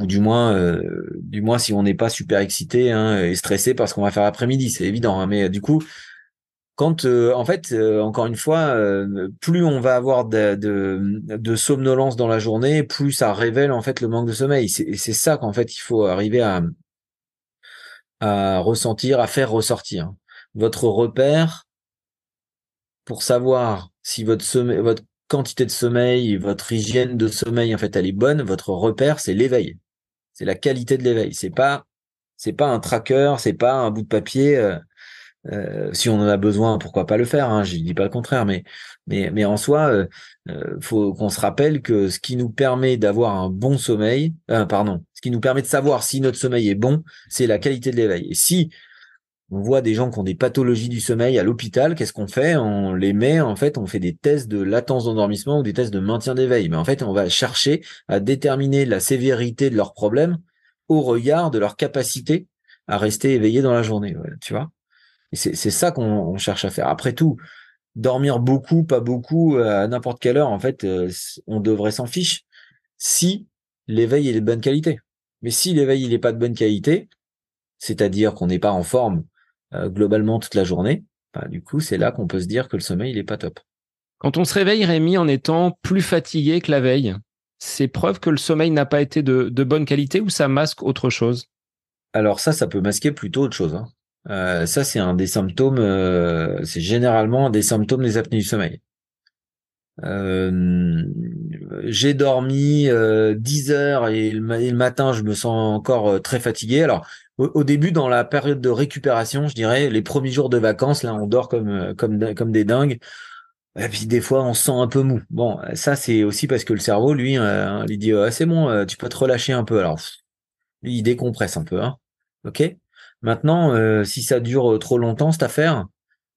Speaker 2: Ou du moins, euh, du moins si on n'est pas super excité hein, et stressé parce qu'on va faire l'après-midi, c'est évident. Hein, mais du coup, quand, euh, en fait, euh, encore une fois, plus on va avoir de, somnolence dans la journée, plus ça révèle en fait le manque de sommeil. Et c'est ça qu'en fait il faut arriver à, à ressentir, à faire ressortir. Votre repère pour savoir si votre sommeil, votre quantité de sommeil, votre hygiène de sommeil en fait elle est bonne, votre repère c'est l'éveil. C'est la qualité de l'éveil. C'est pas c'est pas un tracker, c'est pas un bout de papier. Euh, euh, si on en a besoin, pourquoi pas le faire hein, Je dis pas le contraire, mais mais mais en soi, euh, faut qu'on se rappelle que ce qui nous permet d'avoir un bon sommeil, pardon, ce qui nous permet de savoir si notre sommeil est bon, c'est la qualité de l'éveil. Et si on voit des gens qui ont des pathologies du sommeil à l'hôpital, qu'est-ce qu'on fait? On les met, en fait, on fait des tests de latence d'endormissement ou des tests de maintien d'éveil. Mais en fait, on va chercher à déterminer la sévérité de leurs problèmes au regard de leur capacité à rester éveillé dans la journée. tu vois? C'est ça qu'on cherche à faire. Après tout, dormir beaucoup, pas beaucoup, à n'importe quelle heure, en fait, euh, on devrait s'en fiche si l'éveil est de bonne qualité. Mais si l'éveil il est pas de bonne qualité, c'est-à-dire qu'on n'est pas en forme euh, globalement toute la journée, bah, du coup, c'est là qu'on peut se dire que le sommeil il est pas top.
Speaker 1: Quand on se réveille, Rémi, en étant plus fatigué que la veille, c'est preuve que le sommeil n'a pas été de, de bonne qualité ou ça masque autre chose?
Speaker 2: Alors ça, ça peut masquer plutôt autre chose. Hein. Euh, ça, c'est un des symptômes, euh, c'est généralement un des symptômes des apnées du sommeil. Euh, j'ai dormi 10 heures et le, matin, je me sens encore très fatigué. Alors, au, début, dans la période de récupération, je dirais, les premiers jours de vacances, là, on dort comme, comme, des dingues. Et puis des fois, on se sent un peu mou. Bon, ça, c'est aussi parce que le cerveau, lui, il dit, c'est bon, tu peux te relâcher un peu. Alors, il décompresse un peu, hein. Ok? Maintenant, euh, si ça dure euh, trop longtemps cette affaire,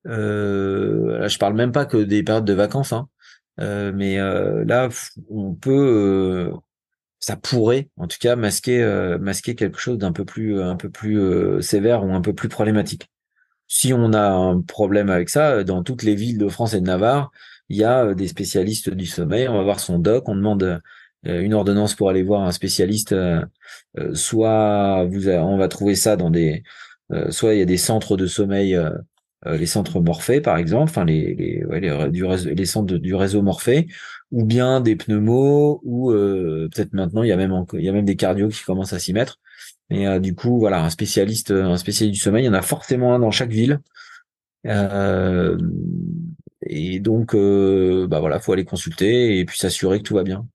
Speaker 2: euh, là, je parle même pas que des périodes de vacances, hein, euh, mais là, on peut, ça pourrait, en tout cas, masquer, masquer quelque chose d'un peu plus, un peu plus sévère ou un peu plus problématique. Si on a un problème avec ça, dans toutes les villes de France et de Navarre, il y a des spécialistes du sommeil. On va voir son doc, on demande une ordonnance pour aller voir un spécialiste. soit vous, on va trouver ça dans des euh, soit il y a des centres de sommeil, euh, euh, les centres Morphée par exemple, enfin les les, ouais, les, les centres du réseau Morphée, ou bien des pneumos, ou peut-être maintenant il y a même il y a même des cardios qui commencent à s'y mettre. Mais du coup, voilà, un spécialiste, un spécialiste du sommeil, il y en a forcément un dans chaque ville. Euh, et donc, euh, bah voilà, faut aller consulter et puis s'assurer que tout va bien.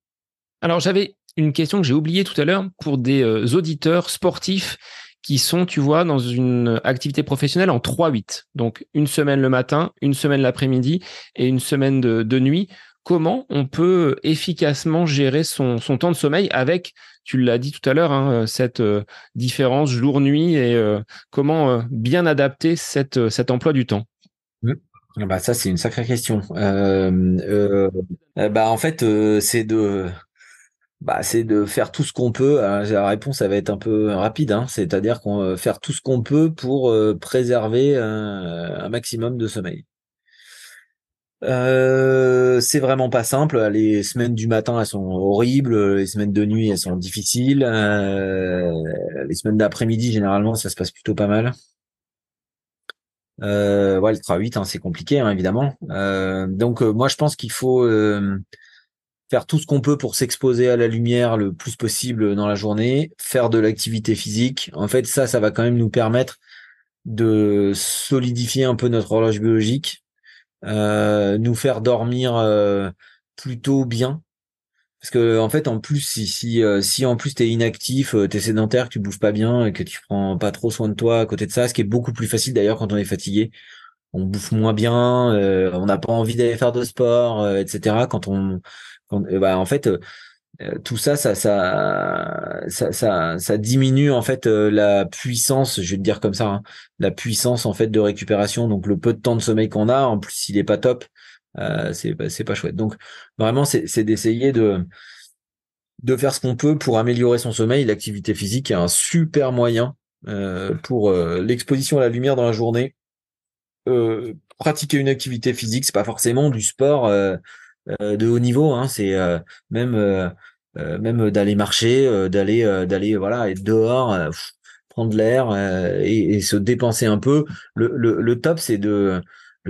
Speaker 1: Alors j'avais une question que j'ai oubliée tout à l'heure pour des auditeurs sportifs qui sont, tu vois, dans une activité professionnelle en 3-8. Donc une semaine le matin, une semaine l'après-midi et une semaine de, nuit. Comment on peut efficacement gérer son, temps de sommeil avec, tu l'as dit tout à l'heure, hein, cette euh, différence jour-nuit et euh, comment euh, bien adapter cet emploi du temps?
Speaker 2: Mmh. bah ça c'est une sacrée question. Euh, bah en fait c'est de bah, c'est de faire tout ce qu'on peut. La réponse, ça va être un peu rapide, hein. c'est-à-dire qu'on faire tout ce qu'on peut pour préserver un, maximum de sommeil. Euh, c'est vraiment pas simple. Les semaines du matin, elles sont horribles. Les semaines de nuit, elles sont difficiles. Euh, les semaines d'après-midi, généralement, ça se passe plutôt pas mal. Euh, ouais, le 3-8, hein, c'est compliqué, hein, évidemment. Euh, donc, moi, je pense qu'il faut faire tout ce qu'on peut pour s'exposer à la lumière le plus possible dans la journée, faire de l'activité physique. En fait, ça, ça va quand même nous permettre de solidifier un peu notre horloge biologique, euh, nous faire dormir euh, plutôt bien. Parce que en fait, en plus, si si, euh, si en plus t'es inactif, t'es sédentaire, tu bouges pas bien et que tu prends pas trop soin de toi à côté de ça, ce qui est beaucoup plus facile d'ailleurs quand on est fatigué, on bouffe moins bien, on n'a pas envie d'aller faire de sport, etc. Quand on, bah, en fait, tout ça ça, ça, ça, diminue en fait la puissance, je vais te dire comme ça, hein, la puissance en fait de récupération. Donc le peu de temps de sommeil qu'on a, en plus s'il est pas top, euh, c'est pas chouette. Donc vraiment c'est d'essayer de de faire ce qu'on peut pour améliorer son sommeil. L'activité physique est un super moyen euh, pour l'exposition à la lumière dans la journée. pratiquer une activité physique, c'est pas forcément du sport de haut niveau. Hein, c'est même euh, même d'aller marcher, euh, d'aller euh, d'aller voilà être dehors, prendre l'air et, se dépenser un peu. Le, top c'est le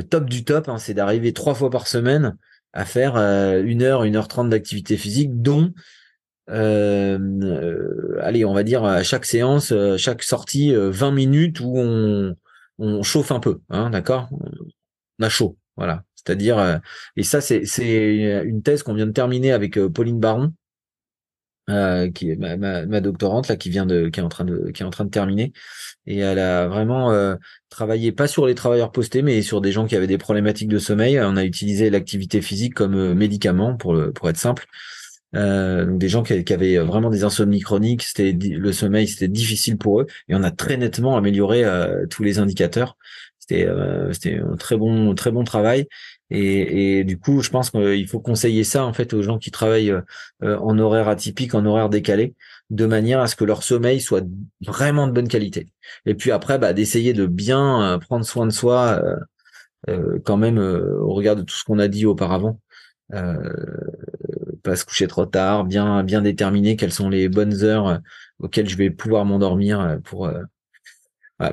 Speaker 2: top du top, hein, c'est d'arriver trois fois par semaine à faire une heure, une heure trente d'activité physique, dont euh, allez, on va dire à chaque séance, chaque sortie, 20 minutes où on, on chauffe un peu, hein, d'accord? On a chaud, voilà. C'est-à-dire, et ça, c'est une thèse qu'on vient de terminer avec Pauline Baron, euh, qui est ma, ma, doctorante là qui vient de qui est en train de qui est en train de terminer. Et elle a vraiment euh, travaillé pas sur les travailleurs postés mais sur des gens qui avaient des problématiques de sommeil. On a utilisé l'activité physique comme euh, médicament pour le, pour être simple. Euh, donc des gens qui, qui, avaient vraiment des insomnies chroniques c'était le sommeil c'était difficile pour eux. Et on a très nettement amélioré tous les indicateurs c'était c'était un très bon très bon travail et, du coup, je pense qu'il faut conseiller ça en fait aux gens qui travaillent euh, en horaire atypique, en horaire décalé, de manière à ce que leur sommeil soit vraiment de bonne qualité. Et puis après, bah, d'essayer de bien euh, prendre soin de soi, euh, quand même au regard de tout ce qu'on a dit auparavant. pas se coucher trop tard, bien bien déterminer quelles sont les bonnes heures auxquelles je vais pouvoir m'endormir pour.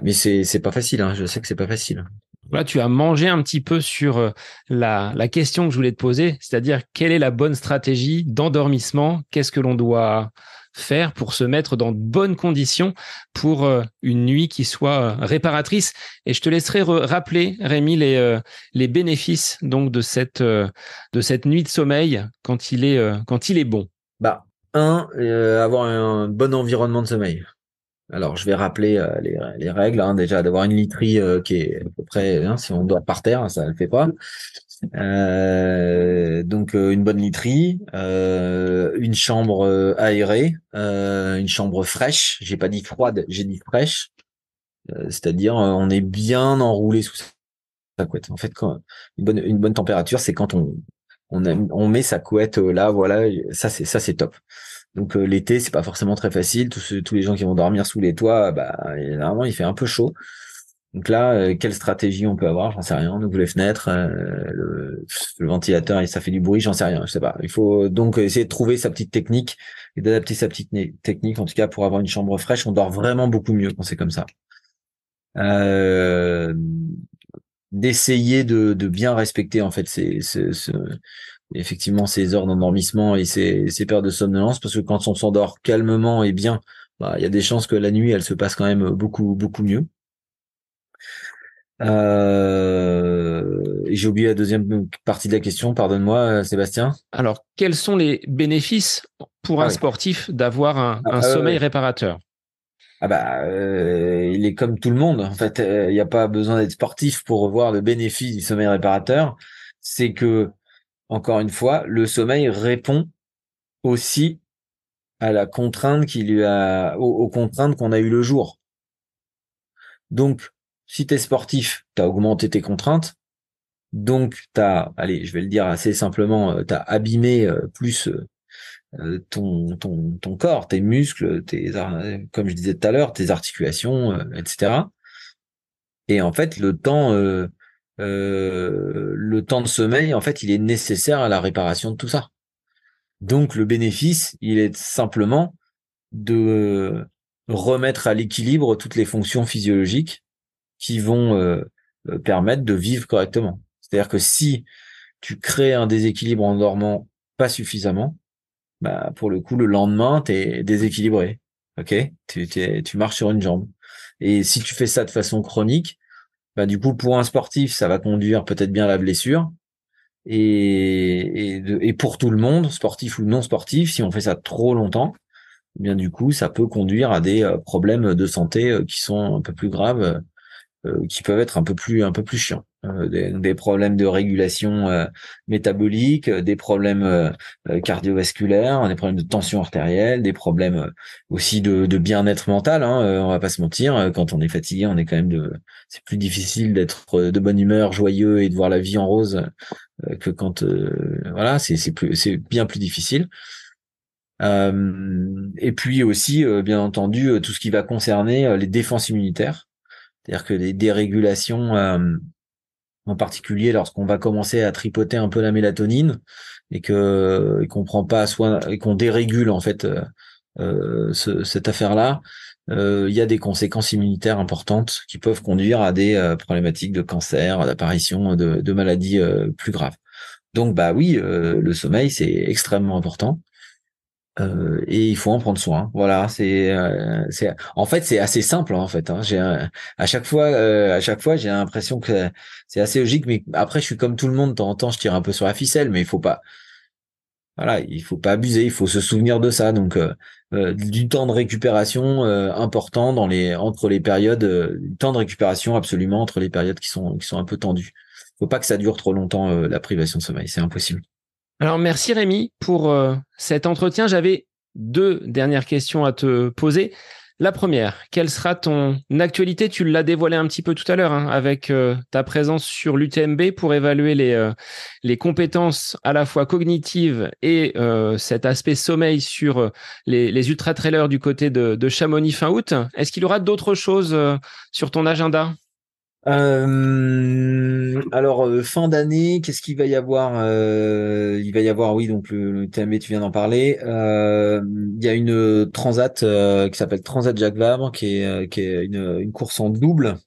Speaker 2: Mais c'est c'est pas facile. Hein, je sais que c'est pas facile.
Speaker 1: Là, tu as mangé un petit peu sur euh, la, la question que je voulais te poser, c'est-à-dire quelle est la bonne stratégie d'endormissement? Qu'est-ce que l'on doit faire pour se mettre dans de bonnes conditions pour euh, une nuit qui soit euh, réparatrice? Et je te laisserai rappeler, Rémi, les, les bénéfices donc de cette, de cette nuit de sommeil quand il est, quand il est bon.
Speaker 2: Bah, un, avoir un bon environnement de sommeil. Alors, je vais rappeler euh, les, règles, hein, déjà d'avoir une literie euh, qui est à peu près, hein, si on doit par terre, ça ne le fait pas. Euh, donc, une bonne literie, une chambre aérée, une chambre fraîche. J'ai pas dit froide, j'ai dit fraîche. C'est-à-dire, on est bien enroulé sous sa couette. En fait, une bonne, température, c'est quand on, met sa couette là, voilà, ça c'est top. Donc euh, l'été, c'est pas forcément très facile. Tous, les gens qui vont dormir sous les toits, bah généralement il fait un peu chaud. Donc là, euh, quelle stratégie on peut avoir? J'en sais rien. On les fenêtres, euh, le, ventilateur ça fait du bruit, j'en sais rien. Je sais pas. Il faut donc essayer de trouver sa petite technique et d'adapter sa petite technique, en tout cas pour avoir une chambre fraîche. On dort vraiment beaucoup mieux quand c'est comme ça. d'essayer de, bien respecter en fait ces, ces, effectivement ces heures d'endormissement et ces, ces périodes de somnolence parce que quand on s'endort calmement et bien, bah, il y a des chances que la nuit elle se passe quand même beaucoup beaucoup mieux. Euh, j'ai oublié la deuxième partie de la question, pardonne-moi Sébastien.
Speaker 1: Alors, quels sont les bénéfices pour un ah sportif d'avoir un, ah, un sommeil réparateur?
Speaker 2: Ah bah, euh, il est comme tout le monde. En fait, il n'y a pas besoin d'être sportif pour voir le bénéfice du sommeil réparateur. C'est que encore une fois, le sommeil répond aussi à la contrainte qui lui a, aux, contraintes qu'on a eu le jour. Donc, si tu es sportif, tu as augmenté tes contraintes. Donc, tu as, allez, je vais le dire assez simplement, tu as abîmé plus ton, ton, corps, tes muscles, tes, comme je disais tout à l'heure, tes articulations, etc. Et en fait, le temps, euh, euh, le temps de sommeil, en fait, il est nécessaire à la réparation de tout ça. Donc, le bénéfice, il est simplement de remettre à l'équilibre toutes les fonctions physiologiques qui vont euh, permettre de vivre correctement. C'est-à-dire que si tu crées un déséquilibre en dormant pas suffisamment, bah, pour le coup, le lendemain, tu es déséquilibré. Ok, tu, tu marches sur une jambe. Et si tu fais ça de façon chronique, bah du coup pour un sportif, ça va conduire peut-être bien à la blessure. Et, et, pour tout le monde, sportif ou non sportif, si on fait ça trop longtemps, eh bien du coup, ça peut conduire à des euh, problèmes de santé euh, qui sont un peu plus graves euh, qui peuvent être un peu plus un peu plus chiants. Euh, des, problèmes de régulation euh, métabolique, des problèmes cardiovasculaires, des problèmes de tension artérielle, des problèmes aussi de, bien-être mental. Hein, on va pas se mentir, quand on est fatigué, on est quand même de. C'est plus difficile d'être de bonne humeur, joyeux et de voir la vie en rose que quand voilà, c'est c'est plus c'est bien plus difficile. et puis aussi, bien entendu, tout ce qui va concerner les défenses immunitaires. C'est-à-dire que les dérégulations, euh, en particulier lorsqu'on va commencer à tripoter un peu la mélatonine et que qu'on prend pas soin et qu'on dérégule en fait euh, euh cette affaire-là, euh, il y a des conséquences immunitaires importantes qui peuvent conduire à des problématiques de cancer, à l'apparition de, de, maladies plus graves. Donc bah oui, le sommeil c'est extrêmement important. Euh, et il faut en prendre soin. Voilà, c'est, euh, c'est, en fait, c'est assez simple en fait. Hein. J'ai à chaque fois, euh, à chaque fois, j'ai l'impression que c'est assez logique, mais après, je suis comme tout le monde. De temps en temps, je tire un peu sur la ficelle, mais il faut pas. Voilà, il faut pas abuser. Il faut se souvenir de ça. Donc, du temps de récupération important dans les entre les périodes, du temps de récupération absolument entre les périodes qui sont qui sont un peu tendues. Faut pas que ça dure trop longtemps la privation de sommeil. C'est impossible.
Speaker 1: Alors merci Rémi pour euh, cet entretien. J'avais deux dernières questions à te poser. La première, quelle sera ton actualité? Tu l'as dévoilé un petit peu tout à l'heure hein, avec euh, ta présence sur l'UTMB pour évaluer les, euh, les compétences à la fois cognitives et cet aspect sommeil sur les, les ultra-trailers du côté de, de Chamonix fin août. Est-ce qu'il y aura d'autres choses sur ton agenda?
Speaker 2: Euh, alors euh, fin d'année, qu'est-ce qu'il va y avoir euh, Il va y avoir, oui, donc le, le TMB, tu viens d'en parler. Il y a une transat qui s'appelle Transat Jacques Vabre, qui est qui est une, une course en double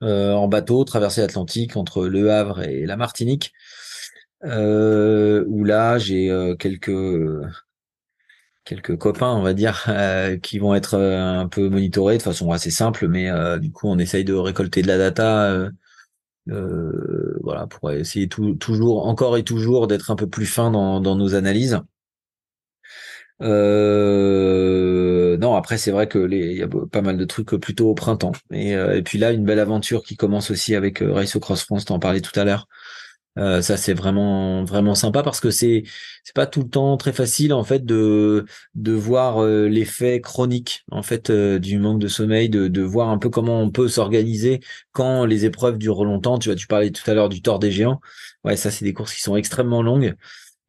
Speaker 2: en bateau, traversée l'Atlantique entre Le Havre et la Martinique. où là, j'ai quelques quelques copains, on va dire, euh, qui vont être euh, un peu monitorés de façon assez simple, mais euh, du coup, on essaye de récolter de la data, voilà, pour essayer toujours, encore et toujours, d'être un peu plus fin dans, nos analyses. non, après, c'est vrai que les, y a pas mal de trucs plutôt au printemps. Et, et puis là, une belle aventure qui commence aussi avec Race Cross France, t'en parlais tout à l'heure. Euh, ça c'est vraiment vraiment sympa parce que c'est c'est pas tout le temps très facile en fait de de voir euh, l'effet chronique en fait euh, du manque de sommeil, de de voir un peu comment on peut s'organiser quand les épreuves durent longtemps. Tu vois, tu parlais tout à l'heure du tort des géants. Ouais, ça c'est des courses qui sont extrêmement longues.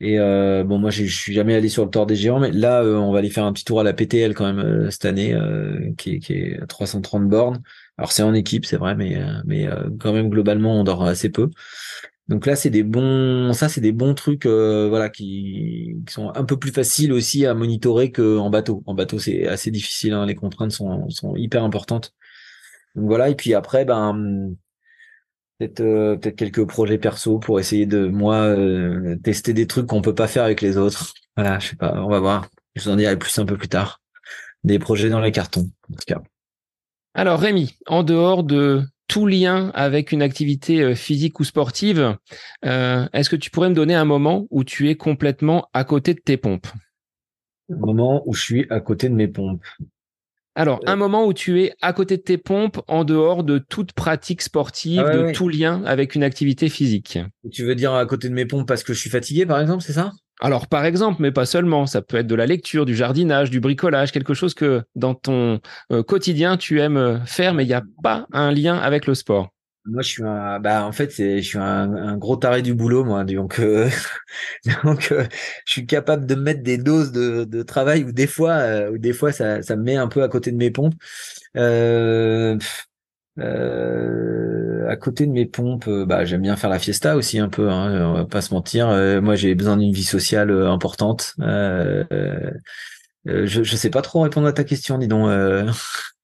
Speaker 2: Et bon, moi je suis jamais allé sur le tort des géants, mais là on va aller faire un petit tour à la PTL quand même cette année, qui est qui est 330 bornes. Alors c'est en équipe, c'est vrai, mais mais quand même globalement on dort assez peu. Donc là, c'est des bons, ça, c'est des bons trucs, euh, voilà, qui, sont un peu plus faciles aussi à monitorer qu'en bateau. En bateau, c'est assez difficile, hein, les contraintes sont, hyper importantes. Donc voilà, et puis après, ben, peut-être euh, quelques projets perso pour essayer de moi euh, tester des trucs qu'on peut pas faire avec les autres. Voilà, je sais pas, on va voir. Je vous en dirai plus un peu plus tard. Des projets dans les cartons, en tout cas.
Speaker 1: Alors Rémi, en dehors de tout lien avec une activité euh, physique ou sportive, euh, est-ce que tu pourrais me donner un moment où tu es complètement à côté de tes pompes?
Speaker 2: Un moment où je suis à côté de mes pompes.
Speaker 1: Alors, un moment où tu es à côté de tes pompes en dehors de toute pratique sportive, ah de tout lien avec une activité physique?
Speaker 2: Tu veux dire à côté de mes pompes parce que je suis fatigué, par exemple, c'est ça?
Speaker 1: Alors, par exemple, mais pas seulement, ça peut être de la lecture, du jardinage, du bricolage, quelque chose que dans ton euh, quotidien tu aimes faire, mais il n'y a pas un lien avec le sport.
Speaker 2: Moi, je suis un, bah, en fait, c'est, je suis un, gros taré du boulot, moi. Donc, euh, donc, euh, je suis capable de mettre des doses de, travail ou des fois, euh, des fois, ça, ça me met un peu à côté de mes pompes. Euh, à côté de mes pompes, bah, j'aime bien faire la fiesta aussi un peu. Hein, on va pas se mentir. moi, j'ai besoin d'une vie sociale importante. je, je sais pas trop répondre à ta question, dis donc.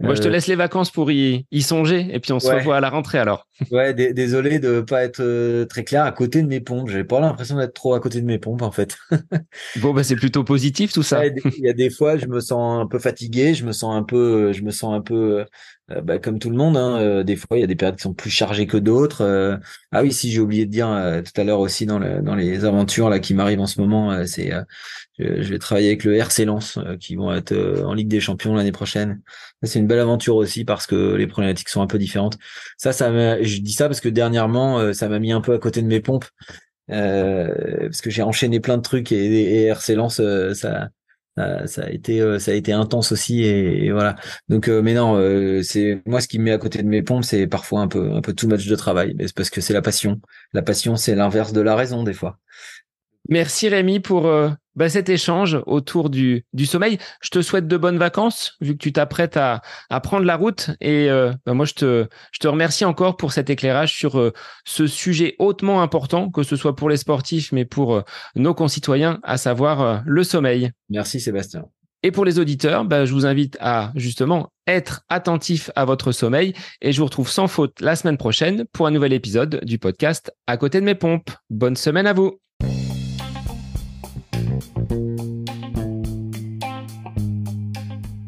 Speaker 1: Moi, je te euh, laisse les vacances pour y, y songer et puis on se revoit à la rentrée alors.
Speaker 2: Ouais, désolé de pas être euh, très clair à côté de mes pompes. J'ai pas l'impression d'être trop à côté de mes pompes en fait.
Speaker 1: bon, bah c'est plutôt positif tout ça.
Speaker 2: Il y a des fois, je me sens un peu fatigué, je me sens un peu, je me sens un peu euh, bah, comme tout le monde. Hein, des fois, il y a des périodes qui sont plus chargées que d'autres. ah oui, si j'ai oublié de dire tout à l'heure aussi dans, le, dans les aventures là qui m'arrivent en ce moment, c'est je, vais travailler avec le RC Lens qui vont être en Ligue des Champions l'année prochaine. C'est une belle aventure aussi parce que les problématiques sont un peu différentes. Ça, ça je dis ça parce que dernièrement, euh, ça m'a mis un peu à côté de mes pompes. Euh, parce que j'ai enchaîné plein de trucs et, et RC euh, ça, ça, a été, ça a été intense aussi et, voilà. Donc, mais non, c'est moi ce qui me met à côté de mes pompes, c'est parfois un peu, un peu too much de travail. Mais c'est parce que c'est la passion. La passion, c'est l'inverse de la raison des fois.
Speaker 1: Merci Rémi pour euh, bah, cet échange autour du, du sommeil. Je te souhaite de bonnes vacances vu que tu t'apprêtes à, à prendre la route. Et euh, bah, moi, je te, je te remercie encore pour cet éclairage sur euh, ce sujet hautement important, que ce soit pour les sportifs, mais pour nos concitoyens, à savoir le sommeil.
Speaker 2: Merci Sébastien.
Speaker 1: Et pour les auditeurs, bah, je vous invite à justement être attentif à votre sommeil et je vous retrouve sans faute la semaine prochaine pour un nouvel épisode du podcast À côté de mes pompes. Bonne semaine à vous.